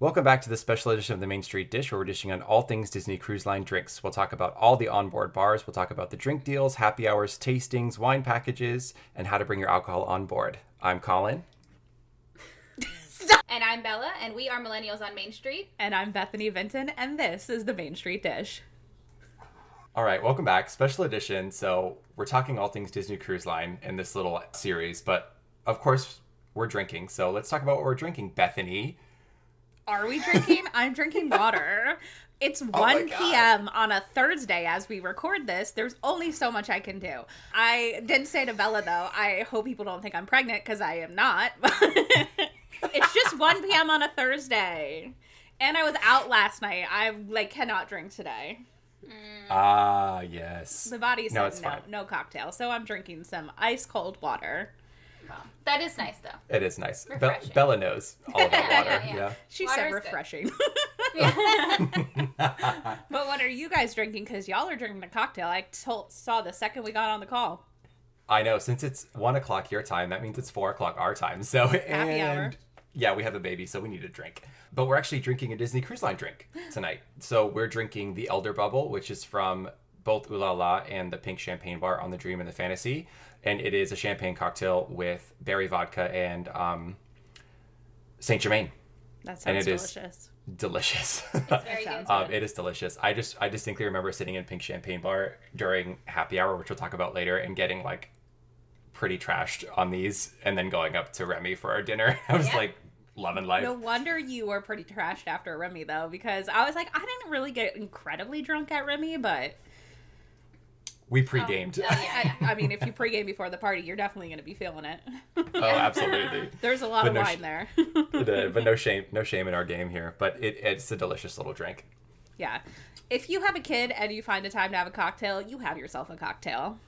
Welcome back to the special edition of the Main Street Dish, where we're dishing on all things Disney Cruise Line drinks. We'll talk about all the onboard bars, we'll talk about the drink deals, happy hours, tastings, wine packages, and how to bring your alcohol on board. I'm Colin. And I'm Bella, and we are Millennials on Main Street. And I'm Bethany Vinton, and this is the Main Street Dish. All right, welcome back. Special edition. So, we're talking all things Disney Cruise Line in this little series, but of course, we're drinking. So, let's talk about what we're drinking. Bethany, Are we drinking? I'm drinking water. It's 1 my God. p.m. on a Thursday as we record this. There's only so much I can do. I did say to Bella, though, I hope people don't think I'm pregnant because I am not. it's just 1 p.m. on a Thursday. And I was out last night. I like cannot drink today. ah, yes. The body No, said it's no, fine. no cocktail. So I'm drinking some ice cold water. That is nice, though. It is nice. Be- Bella knows all about water. yeah. yeah. She Water said is good. refreshing. but what are you guys drinking? Because y'all are drinking a cocktail. I told, saw the second we got on the call. I know. Since it's one o'clock your time, that means it's four o'clock our time. So and hour. yeah, we have a baby, so we need a drink. But we're actually drinking a Disney Cruise Line drink tonight. So we're drinking the Elder Bubble, which is from both Ooh La La and the Pink Champagne Bar on the Dream and the Fantasy, and it is a champagne cocktail with berry vodka and um, Saint Germain. That And sounds it is- delicious. Delicious. It's very sounds good. Um, it is delicious. I just I distinctly remember sitting in Pink Champagne Bar during happy hour, which we'll talk about later, and getting like pretty trashed on these, and then going up to Remy for our dinner. I was Yeah. like loving life. No wonder you were pretty trashed after Remy, though, because I was like, I didn't really get incredibly drunk at Remy, but we um, pre-gamed. Oh, yeah, yeah. I, I mean, if you pre-game before the party, you're definitely going to be feeling it. Oh, absolutely. There's a lot But of no wine sh- there. The- but no shame, no shame in our game here. But it, it's a delicious little drink. yeah. If you have a kid and you find a time to have a cocktail, you have yourself a cocktail.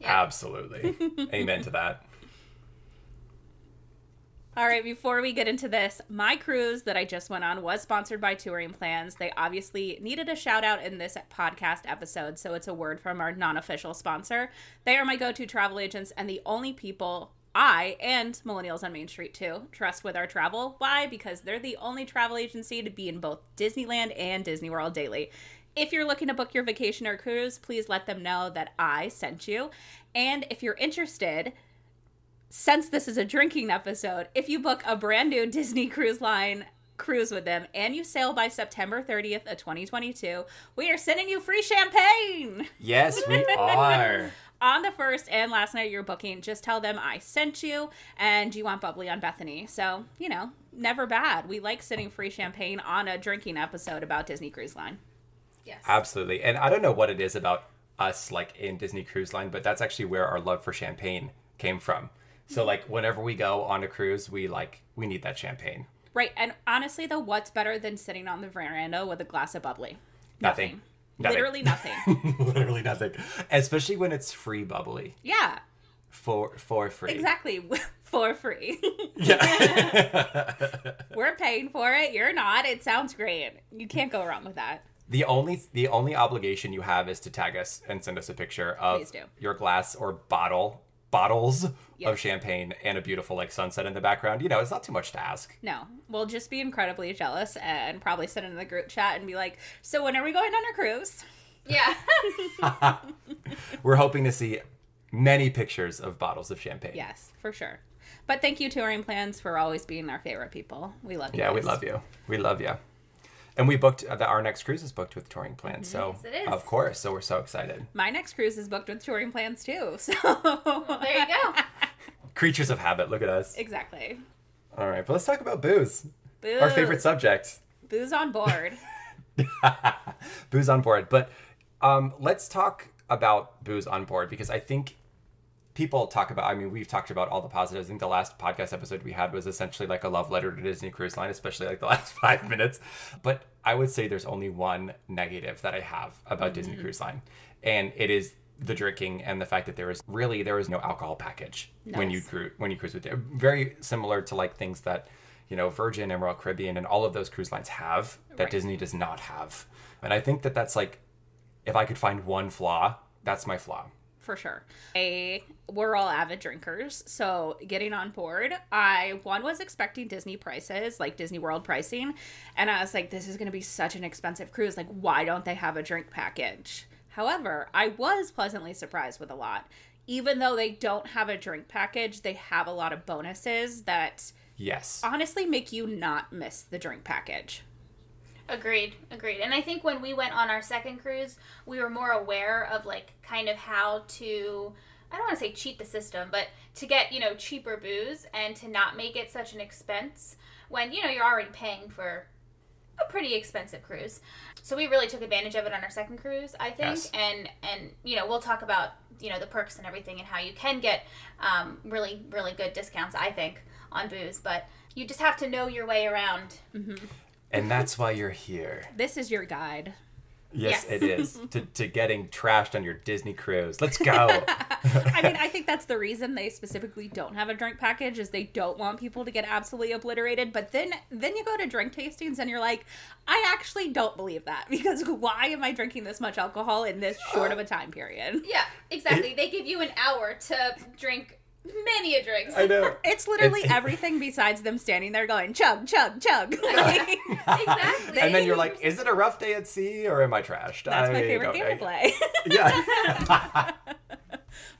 Yeah. Absolutely. Amen to that. All right, before we get into this, my cruise that I just went on was sponsored by Touring Plans. They obviously needed a shout out in this podcast episode, so it's a word from our non official sponsor. They are my go to travel agents and the only people I and Millennials on Main Street too trust with our travel. Why? Because they're the only travel agency to be in both Disneyland and Disney World daily. If you're looking to book your vacation or cruise, please let them know that I sent you. And if you're interested, since this is a drinking episode, if you book a brand new Disney Cruise Line cruise with them and you sail by September 30th of 2022, we are sending you free champagne. Yes, we are. On the first and last night you're booking, just tell them I sent you and you want bubbly on Bethany. So, you know, never bad. We like sending free champagne on a drinking episode about Disney Cruise Line. Yes. Absolutely. And I don't know what it is about us like in Disney Cruise Line, but that's actually where our love for champagne came from. So like whenever we go on a cruise, we like we need that champagne. Right. And honestly, though, what's better than sitting on the veranda with a glass of bubbly? Nothing. Nothing. Literally nothing. Literally nothing. Especially when it's free bubbly. yeah, For for free. exactly. For free. Yeah. We're paying for it. You're not. It sounds great. You can't go wrong with that. the only the only obligation you have is to tag us and send us a picture of your glass or bottle bottles Yes. of champagne and a beautiful like sunset in the background. You know, it's not too much to ask. No, we'll just be incredibly jealous and probably send it in the group chat and be like, "So when are we going on our cruise?" Yeah. We're hoping to see many pictures of bottles of champagne. Yes, for sure. But thank you, Touring Plans, for always being our favorite people. We love you. Yeah, we love you. We love you. And we booked uh, the, our next cruise is booked with touring plans. So Yes, it is. of course, so we're so excited. My next cruise is booked with Touring Plans too. So there you go. Creatures of habit. Look at us. exactly. All right, but let's talk about booze. Booze. Our favorite subject. Booze on board. booze on board. But um, let's talk about booze on board because I think people talk about. I mean, we've talked about all the positives. I think the last podcast episode we had was essentially like a love letter to Disney Cruise Line, especially like the last five minutes. But I would say there's only one negative that I have about Disney mm-hmm. Cruise Line, and it is the drinking and the fact that there is really there is no alcohol package when you cruise when you cruise with very similar to like things that you know Virgin and Royal Caribbean and all of those cruise lines have that Right. Disney does not have. And I think that that's like if I could find one flaw, that's my flaw for sure. A, we're all avid drinkers, so getting on board, I one was expecting Disney prices, like Disney World pricing, and I was like, this is going to be such an expensive cruise. Like, why don't they have a drink package? However, I was pleasantly surprised with a lot. Even though they don't have a drink package, they have a lot of bonuses that Yes. honestly make you not miss the drink package. Agreed, agreed. And I think when we went on our second cruise, we were more aware of like kind of how to I don't want to say cheat the system, but to get, you know, cheaper booze and to not make it such an expense when, you know, you're already paying for a pretty expensive cruise. So we really took advantage of it on our second cruise, I think. Yes. And and you know, we'll talk about, you know, the perks and everything and how you can get um, really, really good discounts, I think, on booze. But you just have to know your way around. And that's why you're here. This is your guide. Yes, Yes. it is. To, to getting trashed on your Disney cruise. Let's go. I mean, I think that's the reason they specifically don't have a drink package is they don't want people to get absolutely obliterated. But then then you go to drink tastings and you're like, I actually don't believe that because why am I drinking this much alcohol in this short of a time period? Yeah, exactly. they give you an hour to drink many a drinks. I know. It's literally It's- everything besides them standing there going chug chug chug. Like, exactly. and then you're like, is it a rough day at sea or am I trashed? that's my I favorite don't- game I- to play. Yeah.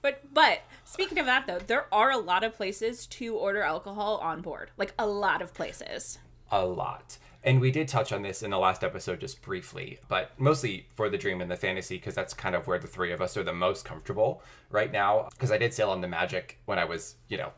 But but speaking of that though, there are a lot of places to order alcohol on board. Like a lot of places. a lot. And we did touch on this in the last episode just briefly, but mostly for the dream and the fantasy because that's kind of where the three of us are the most comfortable right now. Because I did sail on the Magic when I was, you know,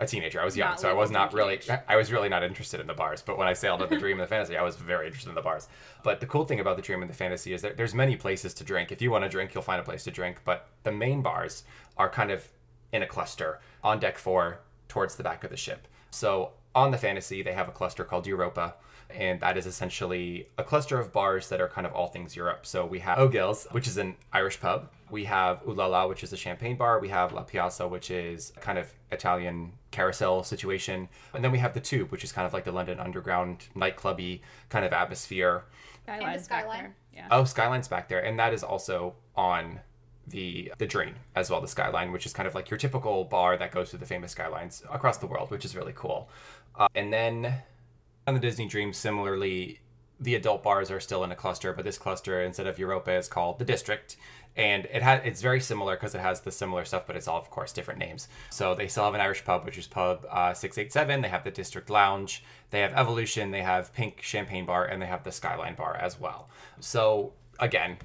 a teenager. I was young, Not so I was not really. I was really not interested in the bars. But when I sailed on the dream and the fantasy, I was very interested in the bars. But the cool thing about the dream and the fantasy is that there's many places to drink. If you want to drink, you'll find a place to drink. But the main bars are kind of in a cluster on deck four towards the back of the ship. So on the fantasy, they have a cluster called Europa, and that is essentially a cluster of bars that are kind of all things Europe. So we have O'Gill's, which is an Irish pub. We have Ooh La La, which is a champagne bar. We have La Piazza, which is kind of Italian carousel situation. And then we have the Tube, which is kind of like the London underground nightclubby kind of atmosphere. Skyline's back Skyline. there. Yeah. Oh, Skyline's back there, and that is also on the the Dream as well. The Skyline, which is kind of like your typical bar that goes to the famous skylines across the world, which is really cool. Uh, and then on the Disney Dream, similarly, the adult bars are still in a cluster, but this cluster instead of Europa is called the District. And it has it's very similar because it has the similar stuff, but it's all of course different names. So they still have an Irish pub, which is pub uh, six eight seven. They have the District Lounge, they have Evolution, they have Pink Champagne Bar, and they have the Skyline Bar as well. So again,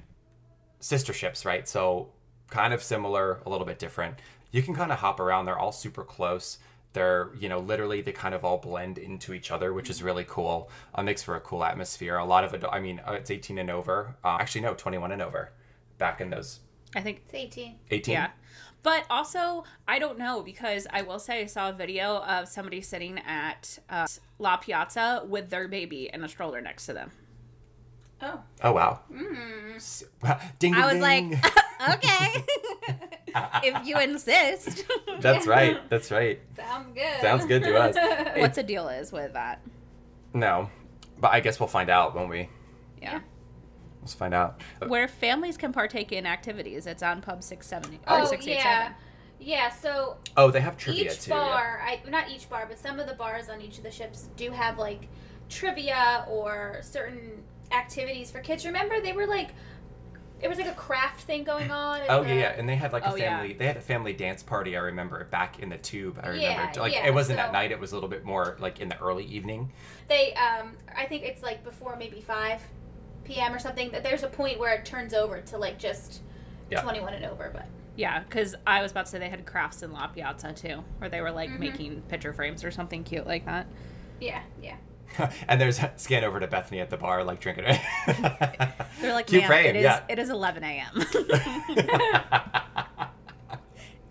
sister ships, right? So kind of similar, a little bit different. You can kind of hop around. They're all super close. They're, you know, literally they kind of all blend into each other, which is really cool. Uh, makes for a cool atmosphere. A lot of it, I mean, uh, it's 18 and over. Uh, actually, no, 21 and over. Back in those I think It's 18. 18. Yeah. But also, I don't know because I will say I saw a video of somebody sitting at uh, La Piazza with their baby in a stroller next to them. Oh. Oh wow. Mm. S- Ding, ding, I was ding. like, okay, if you insist. that's right. That's right. Sounds good. Sounds good to us. What's the deal is with that? No, but I guess we'll find out won't we. Yeah. Let's find out. Uh, Where families can partake in activities. It's on Pub 670. Oh, 687. yeah. Yeah, so Oh, they have trivia each too. yeah. bar, I not each bar, but some of the bars on each of the ships do have like trivia or certain activities for kids. Remember, they were like, it was like a craft thing going on. at Oh the- yeah, yeah, and they had like a Oh, yeah. family. They had a family dance party. I remember back in the tube. I remember Yeah, like yeah, it wasn't so- at night. It was a little bit more like in the early evening. They, um, I think it's like before maybe five p.m. or something. That there's a point where it turns over to like just Yeah. twenty-one and over. But Yeah, because I was about to say they had crafts in La Piazza too, where they were like Mhm. making picture frames or something cute like that. yeah, yeah. and there's scan over to Bethany at the bar, like drinking. They're like, Cute "Ma'am, frame, it is yeah. it is 11 a.m.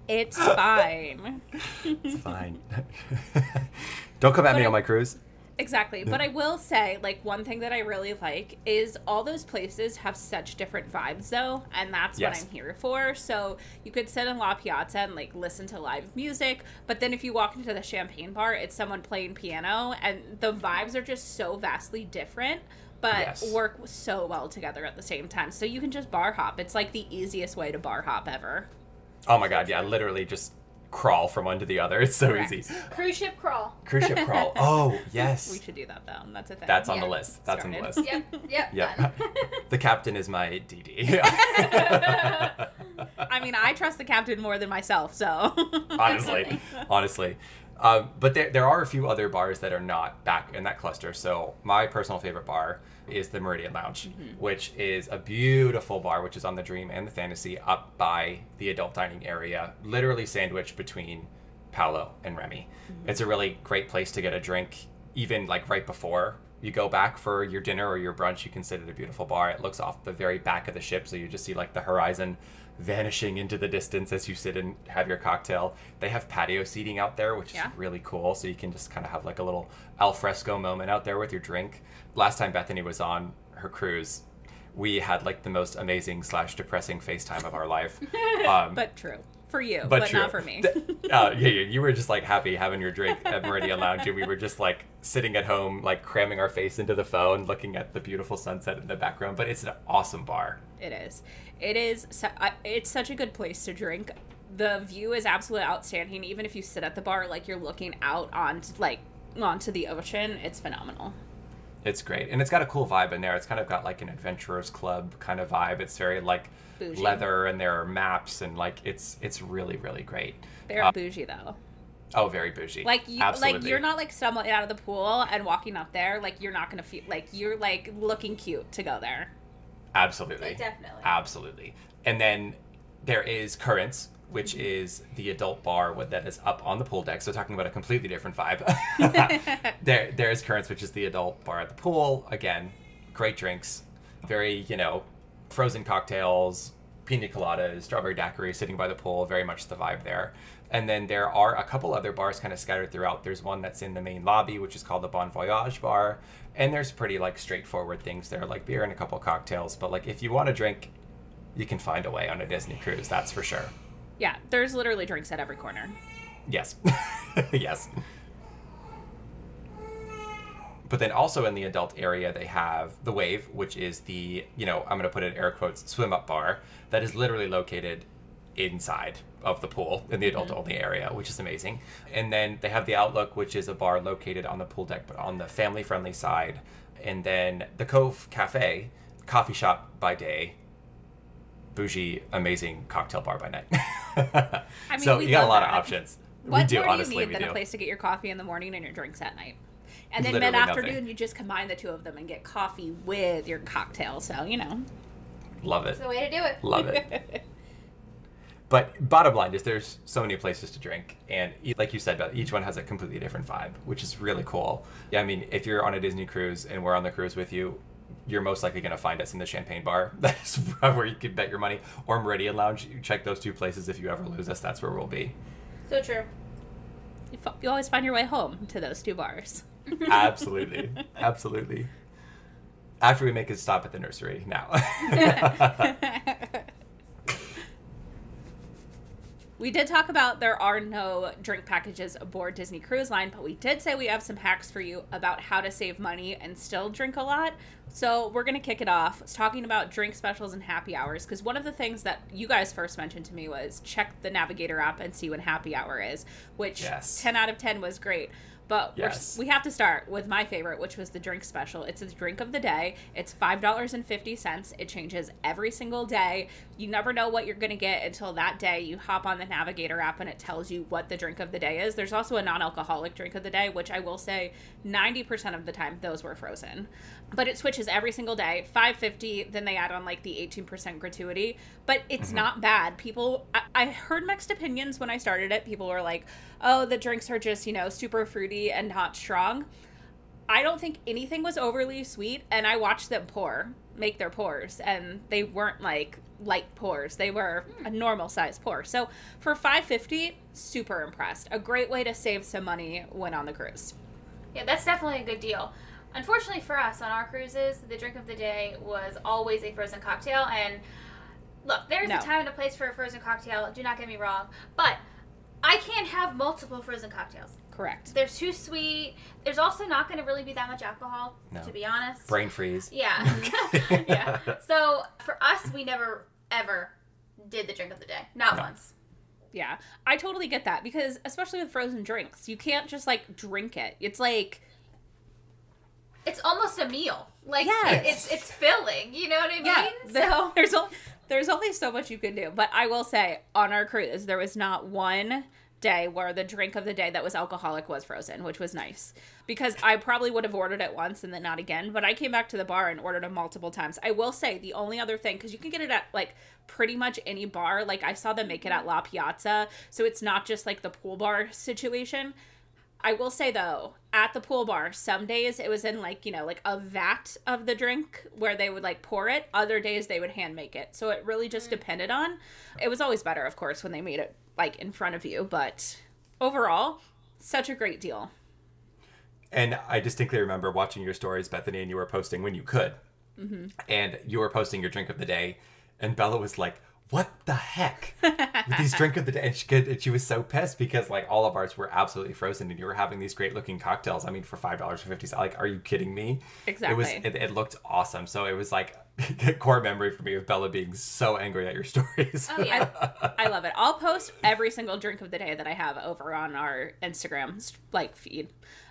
it's fine." it's fine. Don't come at me But on my cruise. Exactly. But I will say, like, one thing that I really like is all those places have such different vibes, though. And that's Yes. what I'm here for. So you could sit in La Piazza and, like, listen to live music. But then if you walk into the champagne bar, it's someone playing piano. And the vibes are just so vastly different, but Yes. work so well together at the same time. So you can just bar hop. It's like the easiest way to bar hop ever. Oh my god, yeah, literally just crawl from one to the other. It's so Correct. easy. Cruise ship crawl. Cruise ship crawl. Oh, yes. We should do that though. That's a thing. That's on the list. That's on the list. Yep, yep, Yeah. The captain is my DD. I mean, I trust the captain more than myself, so. honestly, honestly. Um, but there, there are a few other bars that are not back in that cluster. So my personal favorite bar is the Meridian Lounge, which is a beautiful bar, which is on the Dream and the Fantasy, up by the adult dining area, literally sandwiched between Palo and Remy. It's a really great place to get a drink, even like right before you go back for your dinner or your brunch. You can sit at a beautiful bar. It looks off the very back of the ship, so you just see like the horizon vanishing into the distance as you sit and have your cocktail. They have patio seating out there, which Yeah. is really cool. So you can just kind of have like a little al fresco moment out there with your drink. Last time Bethany was on her cruise, we had like the most amazing slash depressing FaceTime of our life. Um, but true. For you, but, but, not for me. Uh, yeah, yeah, you were just like happy having your drink at Meridian Lounge, and we were just like sitting at home, like cramming our face into the phone, looking at the beautiful sunset in the background. But it's an awesome bar. It is. It is. It's such a good place to drink. The view is absolutely outstanding. Even if you sit at the bar, like you're looking out on like onto the ocean, it's phenomenal. It's great, and it's got a cool vibe in there. It's kind of got like an adventurers club kind of vibe. It's very like Bougie. leather, and there are maps, and like it's it's really really great. Very Uh, bougie though. Oh, very bougie. Like you, Absolutely. like you're not like stumbling out of the pool and walking up there. Like you're not gonna feel like you're like looking cute to go there. Absolutely. Definitely. Absolutely. And then there is Currents, which is the adult bar that is up on the pool deck. So talking about a completely different vibe. there there is Currents, which is the adult bar at the pool. Again, great drinks. Very, you know, frozen cocktails, pina coladas, strawberry daiquiri sitting by the pool, very much the vibe there. And then there are a couple other bars kind of scattered throughout. There's one that's in the main lobby, which is called the Bon Voyage Bar. And there's pretty like straightforward things there, like beer and a couple cocktails. But like if you want to drink, you can find a way on a Disney cruise, that's for sure. Yeah, there's literally drinks at every corner. Yes. yes. But then also in the adult area, they have the Wave, which is the, you know, I'm going to put it in air quotes, swim up bar that is literally located inside of the pool in the adult mm-hmm. only area, which is amazing. And then they have the Outlook, which is a bar located on the pool deck, but on the family friendly side. And then the Cove Cafe, coffee shop by day, bougie, amazing cocktail bar by night. I mean, so we you got a lot that. of options. What we do, more honestly, do you we need than do. a place to get your coffee in the morning and your drinks at night? And then mid afternoon, you just combine the two of them and get coffee with your cocktail. So you know, Love it. It's the way to do it. Love it. But bottom line is there's so many places to drink, and like you said, Beth, each one has a completely different vibe, which is really cool. Yeah, I mean, if you're on a Disney cruise and we're on the cruise with you, you're most likely going to find us in the Champagne Bar. That's where you can bet your money, or Meridian Lounge. You check those two places. If you ever lose us, that's where we'll be. So true. you, f- you always find your way home to those two bars. Absolutely, absolutely. After we make a stop at the nursery now. We did talk about there are no drink packages aboard Disney Cruise Line, but we did say we have some hacks for you about how to save money and still drink a lot. So we're going to kick it off it's talking about drink specials and happy hours because one of the things that you guys first mentioned to me was check the Navigator app and see when happy hour is, which Yes. 10 out of 10 was great. But Yes. we have to start with my favorite, which was the drink special. It's a drink of the day. It's $5.50. It changes every single day. You never know what you're going to get until that day. You hop on the Navigator app and it tells you what the drink of the day is. There's also a non alcoholic drink of the day, which I will say 90% of the time those were frozen. But it switches every single day. 550, then they add on like the 18% gratuity. But it's mm-hmm. not bad. People, I, I heard mixed opinions when I started it. People were like, oh, the drinks are just, you know, super fruity and not strong. I don't think anything was overly sweet, and I watched them pour, make their pours, and they weren't like light pours. They were hmm. a normal size pour. So for 550, super impressed. A great way to save some money when on the cruise. Yeah, that's definitely a good deal. Unfortunately for us on our cruises, the drink of the day was always a frozen cocktail. And look, there's No. a time and a place for a frozen cocktail. Do not get me wrong, but I can't have multiple frozen cocktails. Correct. They're too sweet. There's also not going to really be that much alcohol, No. to be honest. Brain freeze. Yeah. yeah. So for us, we never ever did the drink of the day. Not No. once. Yeah, I totally get that because especially with frozen drinks, you can't just like drink it. It's like It's almost a meal. Like Yes. it- it's it's filling. You know what I mean? yeah, so there's only there's only so much you can do. But I will say on our cruise, there was not one day where the drink of the day that was alcoholic was frozen, which was nice because I probably would have ordered it once and then not again. But I came back to the bar and ordered it multiple times. I will say the only other thing because you can get it at like pretty much any bar. Like I saw them make it at La Piazza, so it's not just like the pool bar situation. I will say though, at the pool bar, some days it was in like, you know, like a vat of the drink where they would like pour it. Other days they would hand make it. So it really just mm. depended on. It was always better, of course, when they made it like in front of you, but overall, such a great deal. And I distinctly remember watching your stories, Bethany, and you were posting when you could. Mm-hmm. And you were posting your drink of the day, and Bella was like, What the heck? With these drink of the day. And she, could, and she was so pissed because, like, all of ours were absolutely frozen, and you were having these great looking cocktails. I mean, for $5.50. Like, are you kidding me? exactly It was. It, it looked awesome. So it was like a core memory for me of Bella being so angry at your stories. oh yeah. I love it. I'll post every single drink of the day that I have over on our Instagram like feed.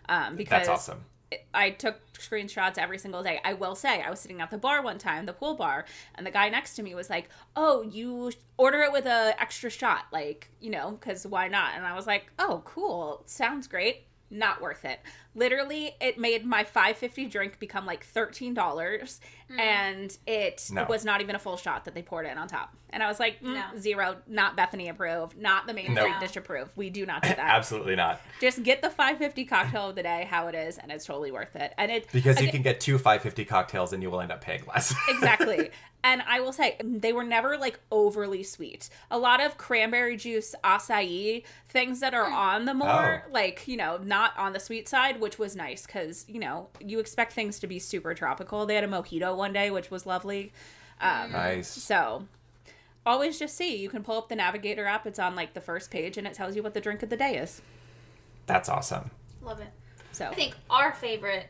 Um, because That's awesome. I took screenshots every single day. I will say, I was sitting at the bar one time, the pool bar, and the guy next to me was like, "Oh, you order it with a extra shot, like you know, because why not?" And I was like, "Oh, cool, sounds great." Not worth it. Literally, it made my five fifty drink become like thirteen dollars, mm. and it No. was not even a full shot that they poured in on top. And I was like, mm, No. zero, not Bethany approved, not the main No. drink dish approved. We do not do that. Absolutely not. Just get the five fifty cocktail of the day, how it is, and it's totally worth it. And it Because you again- can get two 550 cocktails and you will end up paying less. exactly. And I will say, mm, they were never like overly sweet. A lot of cranberry juice, acai, things that are mm. on the more, Oh. like, you know, not on the sweet side, which was nice because, you know, you expect things to be super tropical. They had a mojito one day, which was lovely. Um, nice. So always just see. You can pull up the Navigator app. It's on like the first page and it tells you what the drink of the day is. That's awesome. Love it. So I think our favorite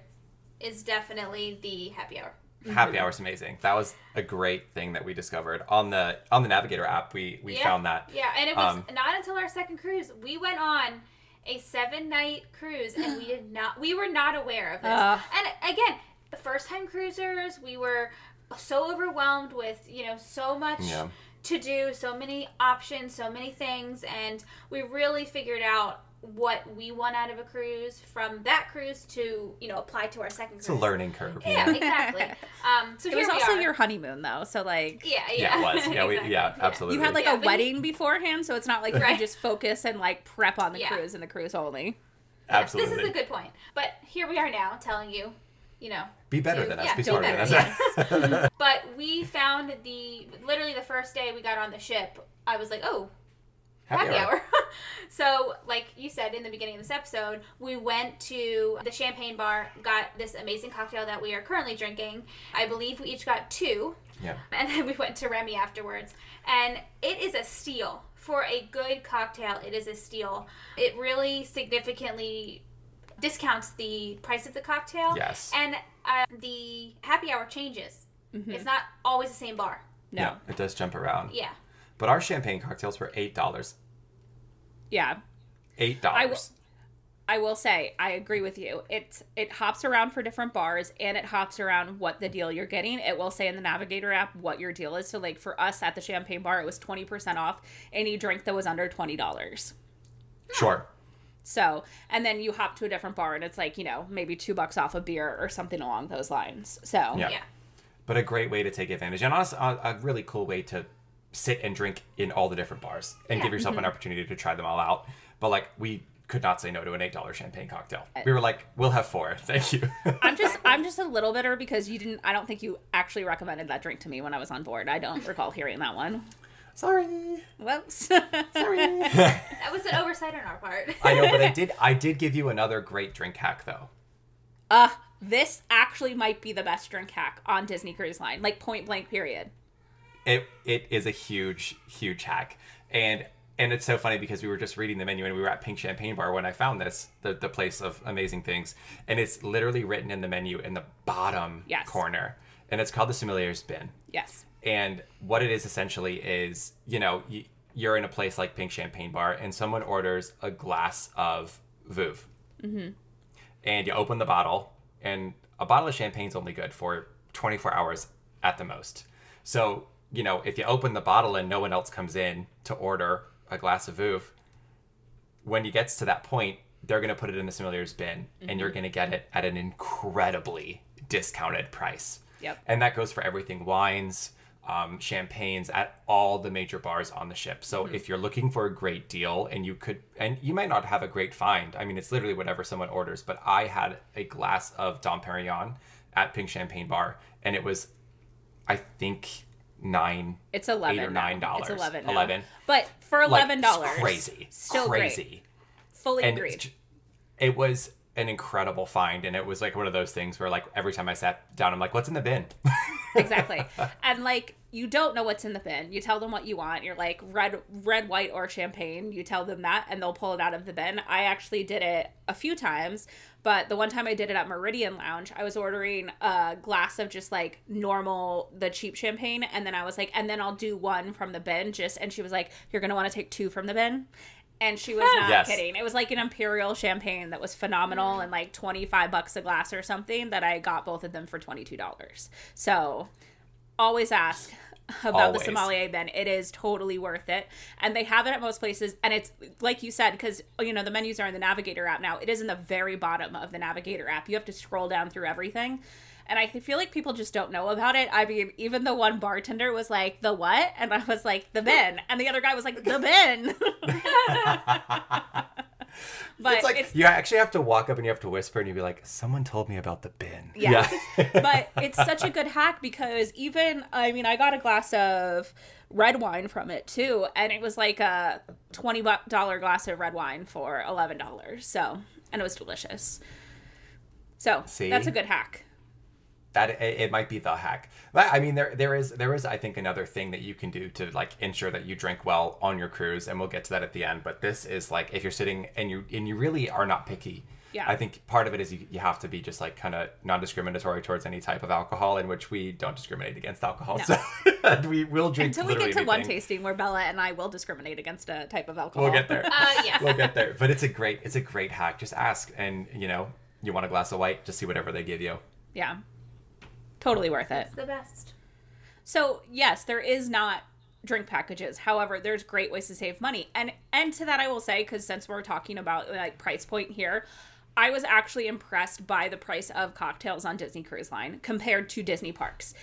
is definitely the happy hour. Happy hour is amazing. That was a great thing that we discovered on the on the Navigator app. We we Yeah. found that. Yeah, and it was Um, not until our second cruise we went on a seven night cruise and we did not we were not aware of this. Ugh. and again, the first time cruisers, we were so overwhelmed with, you know, so much Yeah. to do, so many options, so many things, and we really figured out what we want out of a cruise from that cruise to, you know, apply to our second It's a learning curve. Yeah, exactly. Um, so it was also are. your honeymoon though. So like yeah, yeah, Yeah, it was. Yeah, we, yeah, absolutely. You had like Yeah, a but- wedding beforehand, so it's not like you Right. can just focus and like prep on the Yeah. cruise and the cruise only. absolutely. This is a good point. But here we are now telling you, you know, Be better to- than us. yeah, Be do smarter than better, us. But we found the literally the first day we got on the ship, I was like, oh, happy, hour. so, like you said in the beginning of this episode, we went to the champagne bar, got this amazing cocktail that we are currently drinking. I believe we each got two, Yeah. and then we went to Remy afterwards. And it is a steal. For a good cocktail, it is a steal. It really significantly discounts the price of the cocktail. Yes. And uh, the happy hour changes. It's not always the same bar. No. Yeah, it does jump around. Yeah. But our champagne cocktails were eight dollars. Yeah. Eight dollars. I will say I agree with you. It it hops around for different bars and it hops around what the deal you're getting. It will say in the Navigator app what your deal is. So like for us at the Champagne Bar, it was twenty percent off any drink that was under twenty dollars. Sure. So and then you hop to a different bar and it's like you know maybe two bucks off a beer or something along those lines. So Yeah. Yeah. But a great way to take advantage, and honestly, a, a really cool way to sit and drink in all the different bars and give yourself an opportunity to try them all out. But like we could not say no to an eight dollar champagne cocktail. We were like, we'll have four, thank you. I'm just I'm just a little bitter because you didn't I don't think you actually recommended that drink to me when I was on board. I don't recall hearing that one. Sorry. Whoops. Sorry. That was an oversight on our part. I know, but I did. I did give you another great drink hack, though. uh this actually might be the best drink hack on Disney Cruise Line. Like point blank period. It it is a huge huge hack, and and it's so funny because we were just reading the menu and we were at Pink Champagne Bar when I found this the the place of amazing things, and it's literally written in the menu in the bottom Yes. corner, and it's called the Sommelier's Bin. Yes. And what it is essentially is, you know, you, you're in a place like Pink Champagne Bar and someone orders a glass of Veuve, mm-hmm. and you open the bottle, and a bottle of champagne's only good for 24 hours at the most. So, you know, if you open the bottle and no one else comes in to order a glass of Veuve, when you gets to that point, they're going to put it in the sommelier's bin and you're going to get it at an incredibly discounted price. Yep. And that goes for everything wines, um, champagnes at all the major bars on the ship. So if you're looking for a great deal and you could, and you might not have a great find, I mean, it's literally whatever someone orders, but I had a glass of Dom Perignon at Pink Champagne Bar and it was, I think, nine. It's eleven. Eight or nine dollars. It's eleven. now. Eleven. But for eleven dollars, it's crazy. Still crazy. great. Fully and agreed. it was an incredible find and it was like one of those things where like every time i sat down i'm like what's in the bin exactly. And like you don't know what's in the bin. You tell them what you want. You're like red, red, white, or champagne. You tell them that, and they'll pull it out of the bin. I actually did it a few times, but the one time I did it at Meridian Lounge, I was ordering a glass of just like normal, the cheap champagne, and then I was like, and then I'll do one from the bin. Just and she was like, you're gonna want to take two from the bin. And she was not Yes. kidding. It was like an imperial champagne that was phenomenal and like 25 bucks a glass or something that I got both of them for $22. So always ask about the Always. sommelier bin. It is totally worth it. And they have it at most places. And it's like you said, because, you know, the menus are in the Navigator app now. It is in the very bottom of the Navigator app. You have to scroll down through everything. And I feel like people just don't know about it. I mean, even the one bartender was like, the what? And I was like, the bin. And the other guy was like, the bin. but it's like you actually have to walk up and you have to whisper and you'd be like someone told me about the bin Yeah. but it's such a good hack because even I mean I got a glass of red wine from it too and it was like a 20 dollar glass of red wine for $11 so and it was delicious so See? that's a good hack that it, it might be the hack. But i mean there there is there is i think another thing that you can do to like ensure that you drink well on your cruise and we'll get to that at the end but this is like if you're sitting and you and you really are not picky Yeah. i think part of it is you, you have to be just like kind of non-discriminatory towards any type of alcohol in which we don't discriminate against alcohol No. so we will drink until we get to literally one tasting where Bella and I will discriminate against a type of alcohol we'll get there. Uh, yes. we'll get there but it's a great it's a great hack. Just ask and you know you want a glass of white just see whatever they give you. Yeah totally worth it It's the best. So yes, there is not drink packages. However, there's great ways to save money. And and to that I will say cuz since we're talking about like price point here, I was actually impressed by the price of cocktails on Disney Cruise Line compared to Disney parks.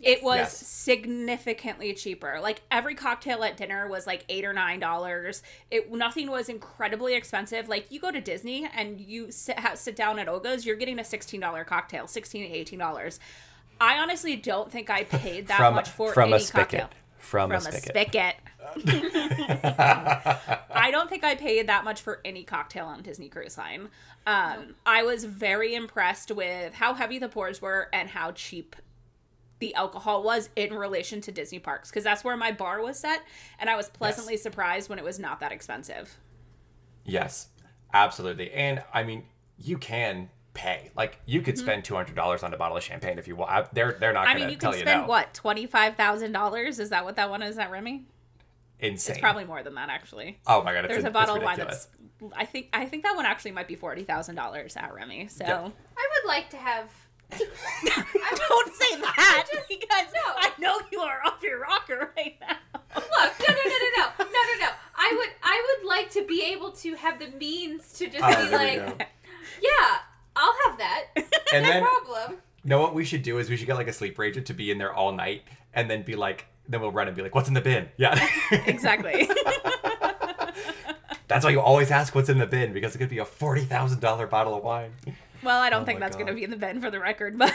It was Yes. significantly cheaper. Like every cocktail at dinner was like eight or nine dollars. It nothing was incredibly expensive. Like you go to Disney and you sit, sit down at Oga's, you're getting a sixteen dollar cocktail, sixteen to eighteen dollars. I honestly don't think I paid that from much for from any a spigot cocktail from, from a a spigot, spigot. I don't think I paid that much for any cocktail on Disney Cruise Line. Um, I was very impressed with how heavy the pours were and how cheap the alcohol was in relation to Disney parks because that's where my bar was set, and I was pleasantly surprised when it was not that expensive. Yes, absolutely. And I mean, you can pay. Like you could spend two hundred dollars on a bottle of champagne if you want. I- They're they're not Mm-hmm. I going mean, to you tell can you spend no. what twenty five thousand dollars? Is that what that one is at Remy? Insane. It's probably more than that actually. Oh my god, it's There's a, a bottle it's of wine that's I think I think that one actually might be forty thousand dollars at Remy. So Yeah. I would like to have. I don't say that because No. I know you are off your rocker right now. Look, no, no, no, no, no, no, no, no. I would, I would like to be able to have the means to just Oh, be like, yeah, I'll have that. And no then problem. know what we should do is we should get like a sleeper agent to be in there all night and then be like then we'll run and be like, What's in the bin? Yeah. exactly. That's why you always ask what's in the bin, because it could be a forty thousand dollar bottle of wine. well, I don't Oh think that's going to be in the bin for the record, but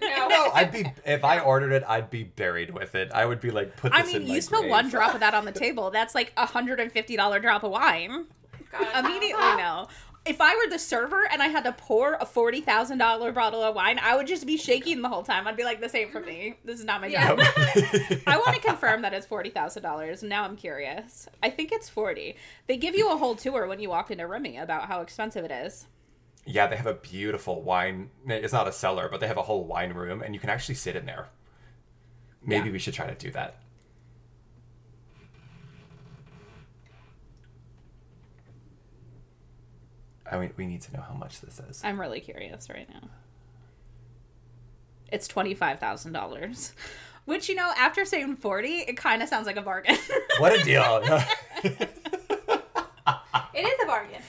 No. No, I'd be if I ordered it, I'd be buried with it. I would be like, put this I mean, in you my spill grave. one drop of that on the table, that's like a hundred and fifty dollar drop of wine. God. Immediately, no. If I were the server and I had to pour a forty thousand dollar bottle of wine, I would just be shaking the whole time. I'd be like, "This ain't for me. This is not my Yeah. job." I want to confirm that it's forty thousand dollars. Now I'm curious. I think it's forty. They give you a whole tour when you walk into Remy about how expensive it is. Yeah, they have a beautiful wine. It's not a cellar, but they have a whole wine room, and you can actually sit in there. Maybe Yeah. we should try to do that. I mean, we need to know how much this is. I'm really curious right now. It's twenty five thousand dollars, which you know, after saying forty, it kind of sounds like a bargain. What a deal! It is a bargain.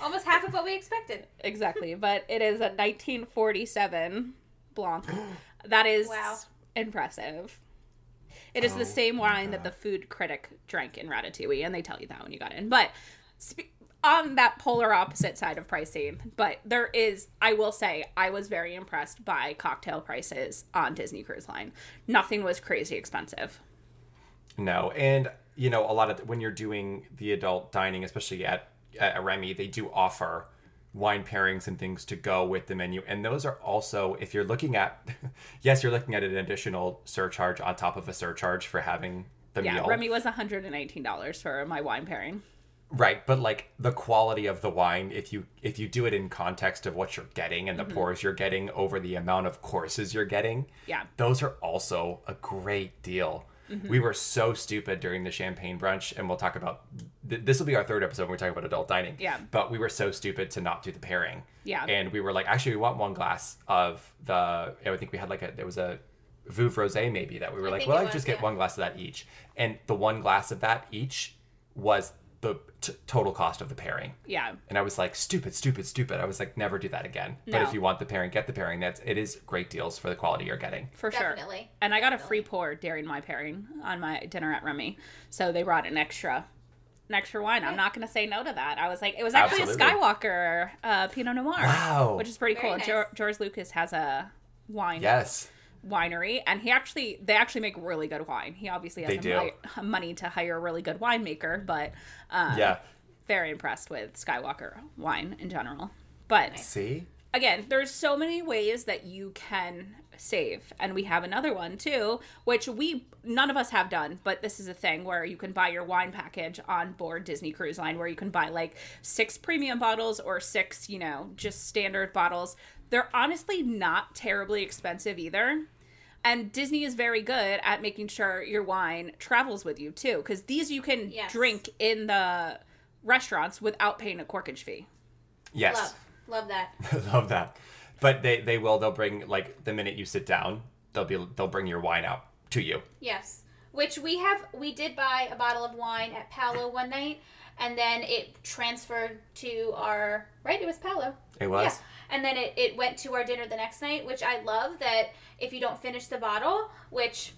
Almost half of what we expected. exactly, but it is a 1947 Blanc. That is Wow. impressive. It is Oh the same wine that the food critic drank in Ratatouille, and they tell you that when you got in. But spe- on that polar opposite side of pricing, but there is, I will say, I was very impressed by cocktail prices on Disney Cruise Line. Nothing was crazy expensive. no, and you know, a lot of when you're doing the adult dining, especially at at Remy, they do offer wine pairings and things to go with the menu, and those are also, if you're looking at, yes, you're looking at an additional surcharge on top of a surcharge for having the Yeah, meal. Remy was $118 for my wine pairing. Right, but like the quality of the wine, if you if you do it in context of what you're getting and the pours you're getting over the amount of courses you're getting, Yeah. those are also a great deal. We were so stupid during the champagne brunch, and we'll talk about th- this will be our third episode when we're talking about adult dining. Yeah. but we were so stupid to not do the pairing. Yeah. and we were like, actually, we want one glass of the. I think we had like a there was a Veuve Rosé maybe that we were I like, well, I just get yeah. one glass of that each, and the one glass of that each was the t- total cost of the pairing. Yeah. And I was like, stupid, stupid, stupid. I was like, never do that again. But if you want the pairing, get the pairing. That's it is great deals for the quality you're getting. For sure. Definitely. And I got a free pour during my pairing on my dinner at Remy. So they brought an extra an extra wine. I'm not going to say no to that. I was like, it was actually Absolutely. a Skywalker uh, Pinot Noir. Wow. Which is pretty Very cool. nice. Geor- George Lucas has a wine Yes. Winery and he actually they actually make really good wine. He obviously has They a do. mi- money to hire a really good winemaker, but um, Yeah. very impressed with Skywalker wine in general. But See? again, there's so many ways that you can save. And we have another one too, which we none of us have done, but this is a thing where you can buy your wine package on board Disney Cruise Line where you can buy like six premium bottles or six, you know, just standard bottles. They're honestly not terribly expensive either. And Disney is very good at making sure your wine travels with you too, because these you can Yes. drink in the restaurants without paying a corkage fee. Yes. Love. Love that. Love that. But they they will they'll bring like the minute you sit down, they'll be they'll bring your wine out to you. Yes. Which we have we did buy a bottle of wine at Palo one night and then it transferred to our right, it was Palo. It was. Yeah. And then it, it went to our dinner the next night, which I love that if you don't finish the bottle, which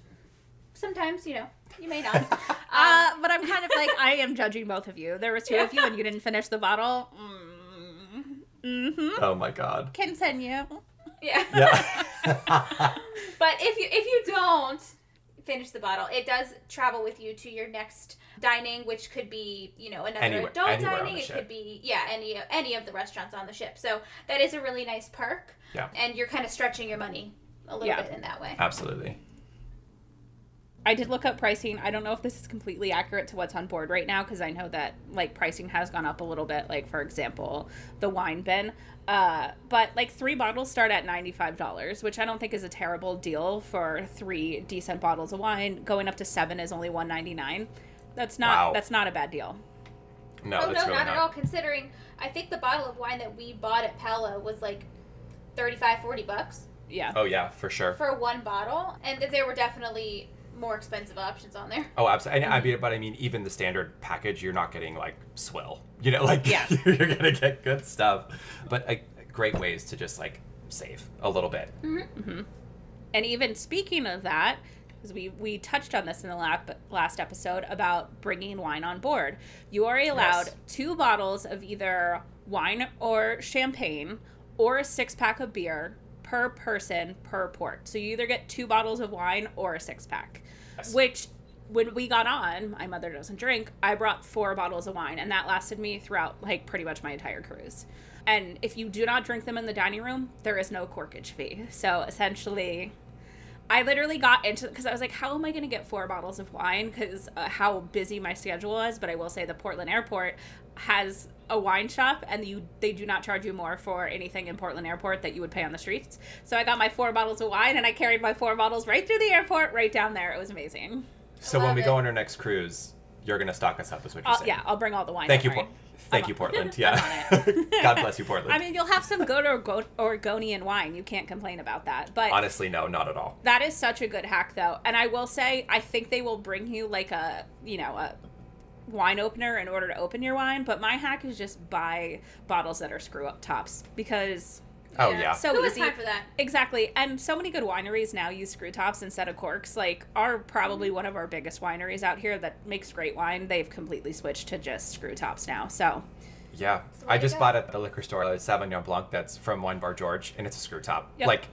sometimes, you know, you may not. um, Uh, but I'm kind of like I am judging both of you. There was two of you, and you didn't finish the bottle. Mm, hmm Oh my god. Continue. yeah. Yeah. But if you if you don't finish the bottle, it does travel with you to your next dining, which could be you know another Anywhere- adult anywhere on dining. the It ship. could be yeah any any of the restaurants on the ship. So that is a really nice perk. Yeah. And you're kind of stretching your money a little Yeah. bit in that way. Absolutely. I did look up pricing. I don't know if this is completely accurate to what's on board right now because I know that like pricing has gone up a little bit. Like for example, the wine bin. Uh, but like three bottles start at ninety five dollars, which I don't think is a terrible deal for three decent bottles of wine. Going up to seven is only one ninety nine. That's not Wow. that's not a bad deal. No, oh that's no, really not, at all. Considering I think the bottle of wine that we bought at Palo was like 35, 40 bucks Yeah. Oh yeah, for sure. for one bottle, and there were definitely more expensive options on there. Oh, absolutely. I mean, but I mean, even the standard package, you're not getting like swill. You know, like Yeah. you're gonna get good stuff. But uh, great ways to just like save a little bit. Mhm. And even speaking of that, because we we touched on this in the lap, last episode about bringing wine on board, you are allowed Yes. two bottles of either wine or champagne, or a six pack of beer per person per port. So you either get two bottles of wine or a six pack, Yes. which. When we got on, my mother doesn't drink. I brought four bottles of wine, and that lasted me throughout like pretty much my entire cruise. And if you do not drink them in the dining room, there is no corkage fee. So essentially, I literally got into because I was like, how am I going to get four bottles of wine? Because uh, how busy my schedule was. But I will say the Portland Airport has a wine shop, and you they do not charge you more for anything in Portland Airport that you would pay on the streets. So I got my four bottles of wine, and I carried my four bottles right through the airport, right down there. It was amazing. So when we it. go on our next cruise, you're gonna stock us up, is what you're I'll, saying. yeah, I'll bring all the wine. Thank don't you, worry. Thank I'm you, Portland. Yeah. God bless you, Portland. I mean, you'll have some good Orgo- Oregonian wine. You can't complain about that. But Honestly, no, not at all. that is such a good hack, though. And I will say, I think they will bring you like a, you know, a wine opener in order to open your wine. But my hack is just buy bottles that are screw up tops because Oh yeah. so Who has easy. time for that? Exactly. And so many good wineries now use screw tops instead of corks. Like, are probably mm-hmm. one of our biggest wineries out here that makes great wine. They've completely switched to just screw tops now. So, Yeah, the way I just go. bought at the liquor store a Sauvignon Blanc that's from Wine Bar George, and it's a screw top. Yep. Like,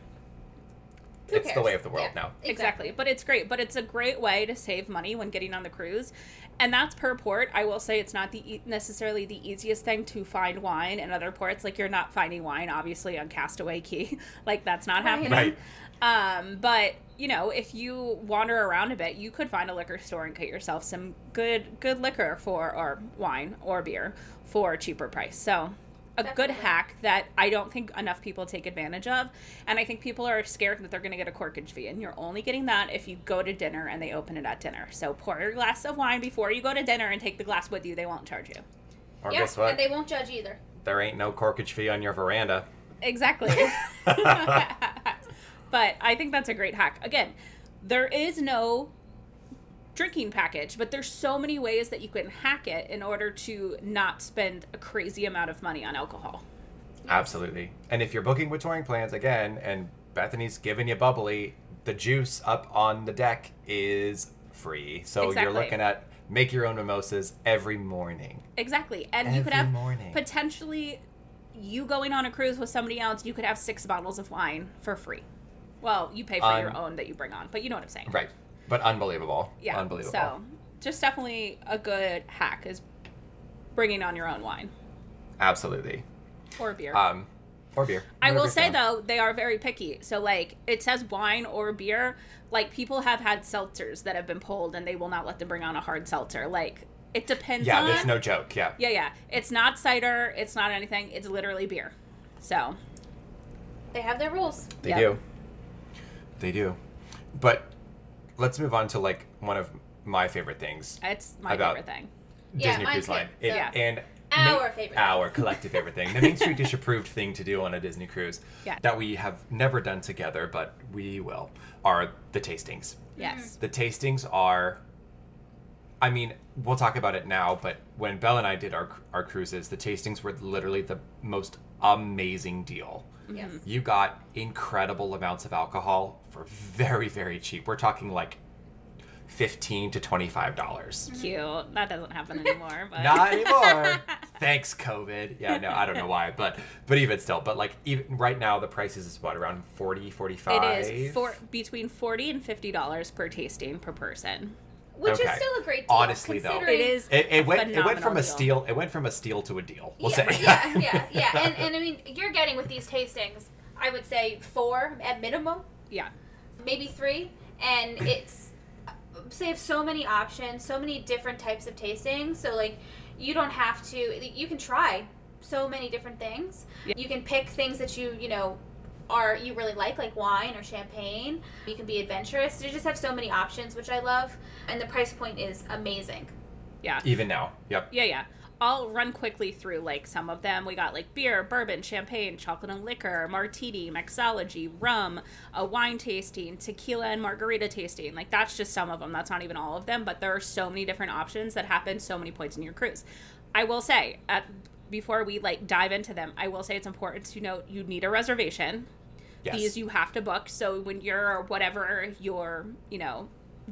Who it's the way of the world Yeah. now. exactly. But it's great. But it's a great way to save money when getting on the cruise. And that's per port. I will say it's not the e- necessarily the easiest thing to find wine in other ports. Like, you're not finding wine, obviously, on Castaway Cay. like, that's not happening. Right. Um, but you know, if you wander around a bit, you could find a liquor store and get yourself some good good liquor for or wine or beer for a cheaper price. So a good hack that I don't think enough people take advantage of. And I think people are scared that they're going to get a corkage fee. And you're only getting that if you go to dinner and they open it at dinner. So pour your glass of wine before you go to dinner and take the glass with you. They won't charge you. Or yeah, guess what? and they won't judge either. There ain't no corkage fee on your veranda. Exactly. but I think that's a great hack. Again, there is no drinking package, but there's so many ways that you can hack it in order to not spend a crazy amount of money on alcohol. Absolutely. And if you're booking with touring plans again, and Bethany's giving you bubbly, the juice up on the deck is free. So Exactly. you're looking at make your own mimosas every morning. Exactly. And you could have morning. potentially you going on a cruise with somebody else, you could have six bottles of wine for free. Well, you pay for Un- your own that you bring on, but you know what I'm saying. Right. But unbelievable. Yeah. Unbelievable. So, just definitely a good hack is bringing on your own wine Absolutely. or beer. Um, or beer. I will say down. though, they are very picky. So like it says wine or beer. Like people have had seltzers that have been pulled and they will not let them bring on a hard seltzer. Like it depends Yeah, on that's no joke. Yeah. Yeah, yeah. It's not cider, it's not anything. It's literally beer. So, They have their rules. They Yep. do. They do. But let's move on to like one of my favorite things. it's my About- favorite thing. Disney mine Cruise too, Line. so- Yeah. And Our favorite Our things. collective favorite thing. The Main Street Dish approved thing to do on a Disney cruise Yeah. that we have never done together, but we will, are the tastings. Yes. Mm-hmm. The tastings are I mean, we'll talk about it now, but when Belle and I did our our cruises, the tastings were literally the most amazing deal. Yes. Mm-hmm. You got incredible amounts of alcohol for very, very cheap. We're talking like fifteen to twenty-five dollars. Mm-hmm. Cute. That doesn't happen anymore, but Not anymore. Thanks, COVID. Yeah, no, I don't know why, but but even still, but like even right now, the price is what around 40 45 it is for between 40 and 50 dollars per tasting per person. Which Okay. is still a great deal. Honestly, though. It is It, it went. It went from phenomenal a deal. steal. It went from a steal to a deal. We'll yeah, say. yeah, yeah, yeah. And, and I mean, you're getting with these tastings, I would say four at minimum, Yeah. maybe three. And it's, they have so many options, so many different types of tastings. So, like, you don't have to, you can try so many different things. Yeah. You can pick things that you, you know, are you really like like wine or champagne you can be adventurous you just have so many options which i love and the price point is amazing Yeah. Even now. Yep. Yeah, yeah. I'll run quickly through like some of them. We got like beer, bourbon, champagne, chocolate and liquor, martini, mixology, rum, a wine tasting, tequila and margarita tasting. Like that's just some of them. That's not even all of them, but there are so many different options that happen so many points in your cruise. I will say at before we like dive into them, I will say it's important to note you need a reservation. Yes. These you have to book. So when you're whatever your, you know,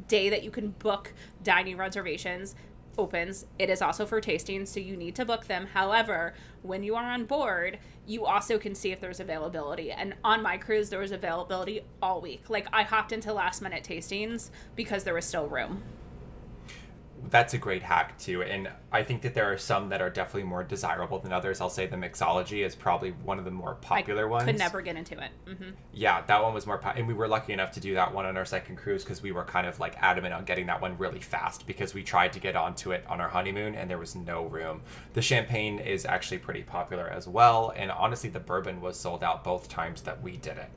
day that you can book dining reservations opens, it is also for tasting, so you need to book them. However, when you are on board, you also can see if there's availability. And on my cruise, there was availability all week. Like I hopped into last minute tastings because there was still room. That's a great hack too, and I think that there are some that are definitely more desirable than others. I'll say the mixology is probably one of the more popular I ones. Could never get into it. hmm Yeah, that one was more, po- and we were lucky enough to do that one on our second cruise because we were kind of like adamant on getting that one really fast because we tried to get onto it on our honeymoon and there was no room. The champagne is actually pretty popular as well, and honestly, the bourbon was sold out both times that we did it.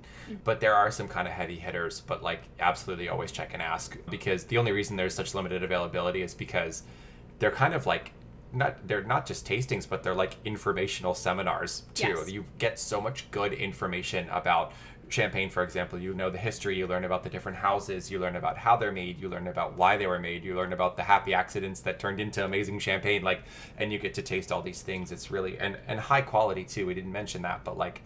But there are some kind of heavy hitters, but like absolutely always check and ask because the only reason there's such limited availability is because they're kind of like not they're not just tastings, but they're like informational seminars too. Yes. You get so much good information about champagne, for example. You know the history, you learn about the different houses, you learn about how they're made, you learn about why they were made, you learn about the happy accidents that turned into amazing champagne. Like, and you get to taste all these things. It's really and and high quality too. We didn't mention that, but like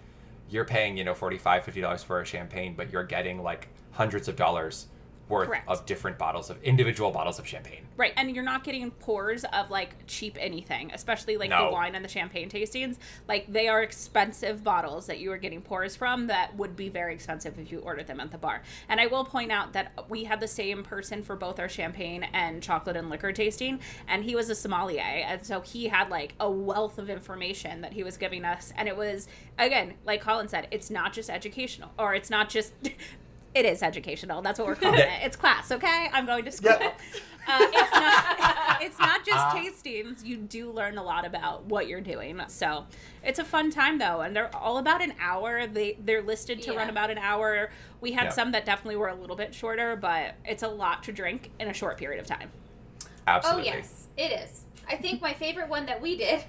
you're paying you know 45 50 dollars for a champagne but you're getting like hundreds of dollars worth Correct. of different bottles of individual bottles of champagne Right, and you're not getting pours of like cheap anything, especially like the wine and the champagne tastings. Like they are expensive bottles that you are getting pours from that would be very expensive if you ordered them at the bar. And I will point out that we had the same person for both our champagne and chocolate and liquor tasting, and he was a sommelier, and so he had like a wealth of information that he was giving us, and it was again, like Colin said, it's not just educational, or it's not just. It is educational. That's what we're calling Yeah. it. It's class, okay? I'm going to school. Yeah. Uh, it's not. It's not just tastings. You do learn a lot about what you're doing. So it's a fun time though, and they're all about an hour. They they're listed to Yeah. run about an hour. We had Yeah. some that definitely were a little bit shorter, but it's a lot to drink in a short period of time. absolutely Oh yes, it is. I think my favorite one that we did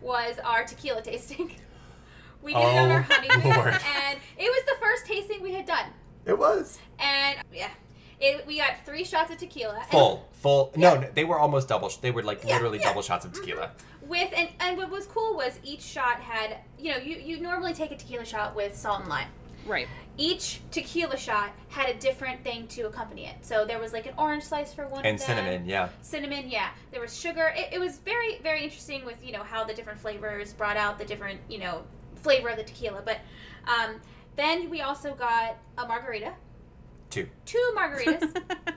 was our tequila tasting. We did it on Oh, our honeymoon, Lord. and it was the first tasting we had done. It was And yeah, it, we got three shots of tequila. and full full no, no they were almost double they were like Yeah, literally yeah. Mm-hmm. double shots of tequila With and and what was cool was each shot had you know you you normally take a tequila shot with salt and lime. Right. Each tequila shot had a different thing to accompany it. So there was like an orange slice for one and of them. cinnamon yeah cinnamon yeah there was sugar it, it was very very interesting with you know how the different flavors brought out the different you know flavor of the tequila but um, then we also got a margarita. Two. Two margaritas.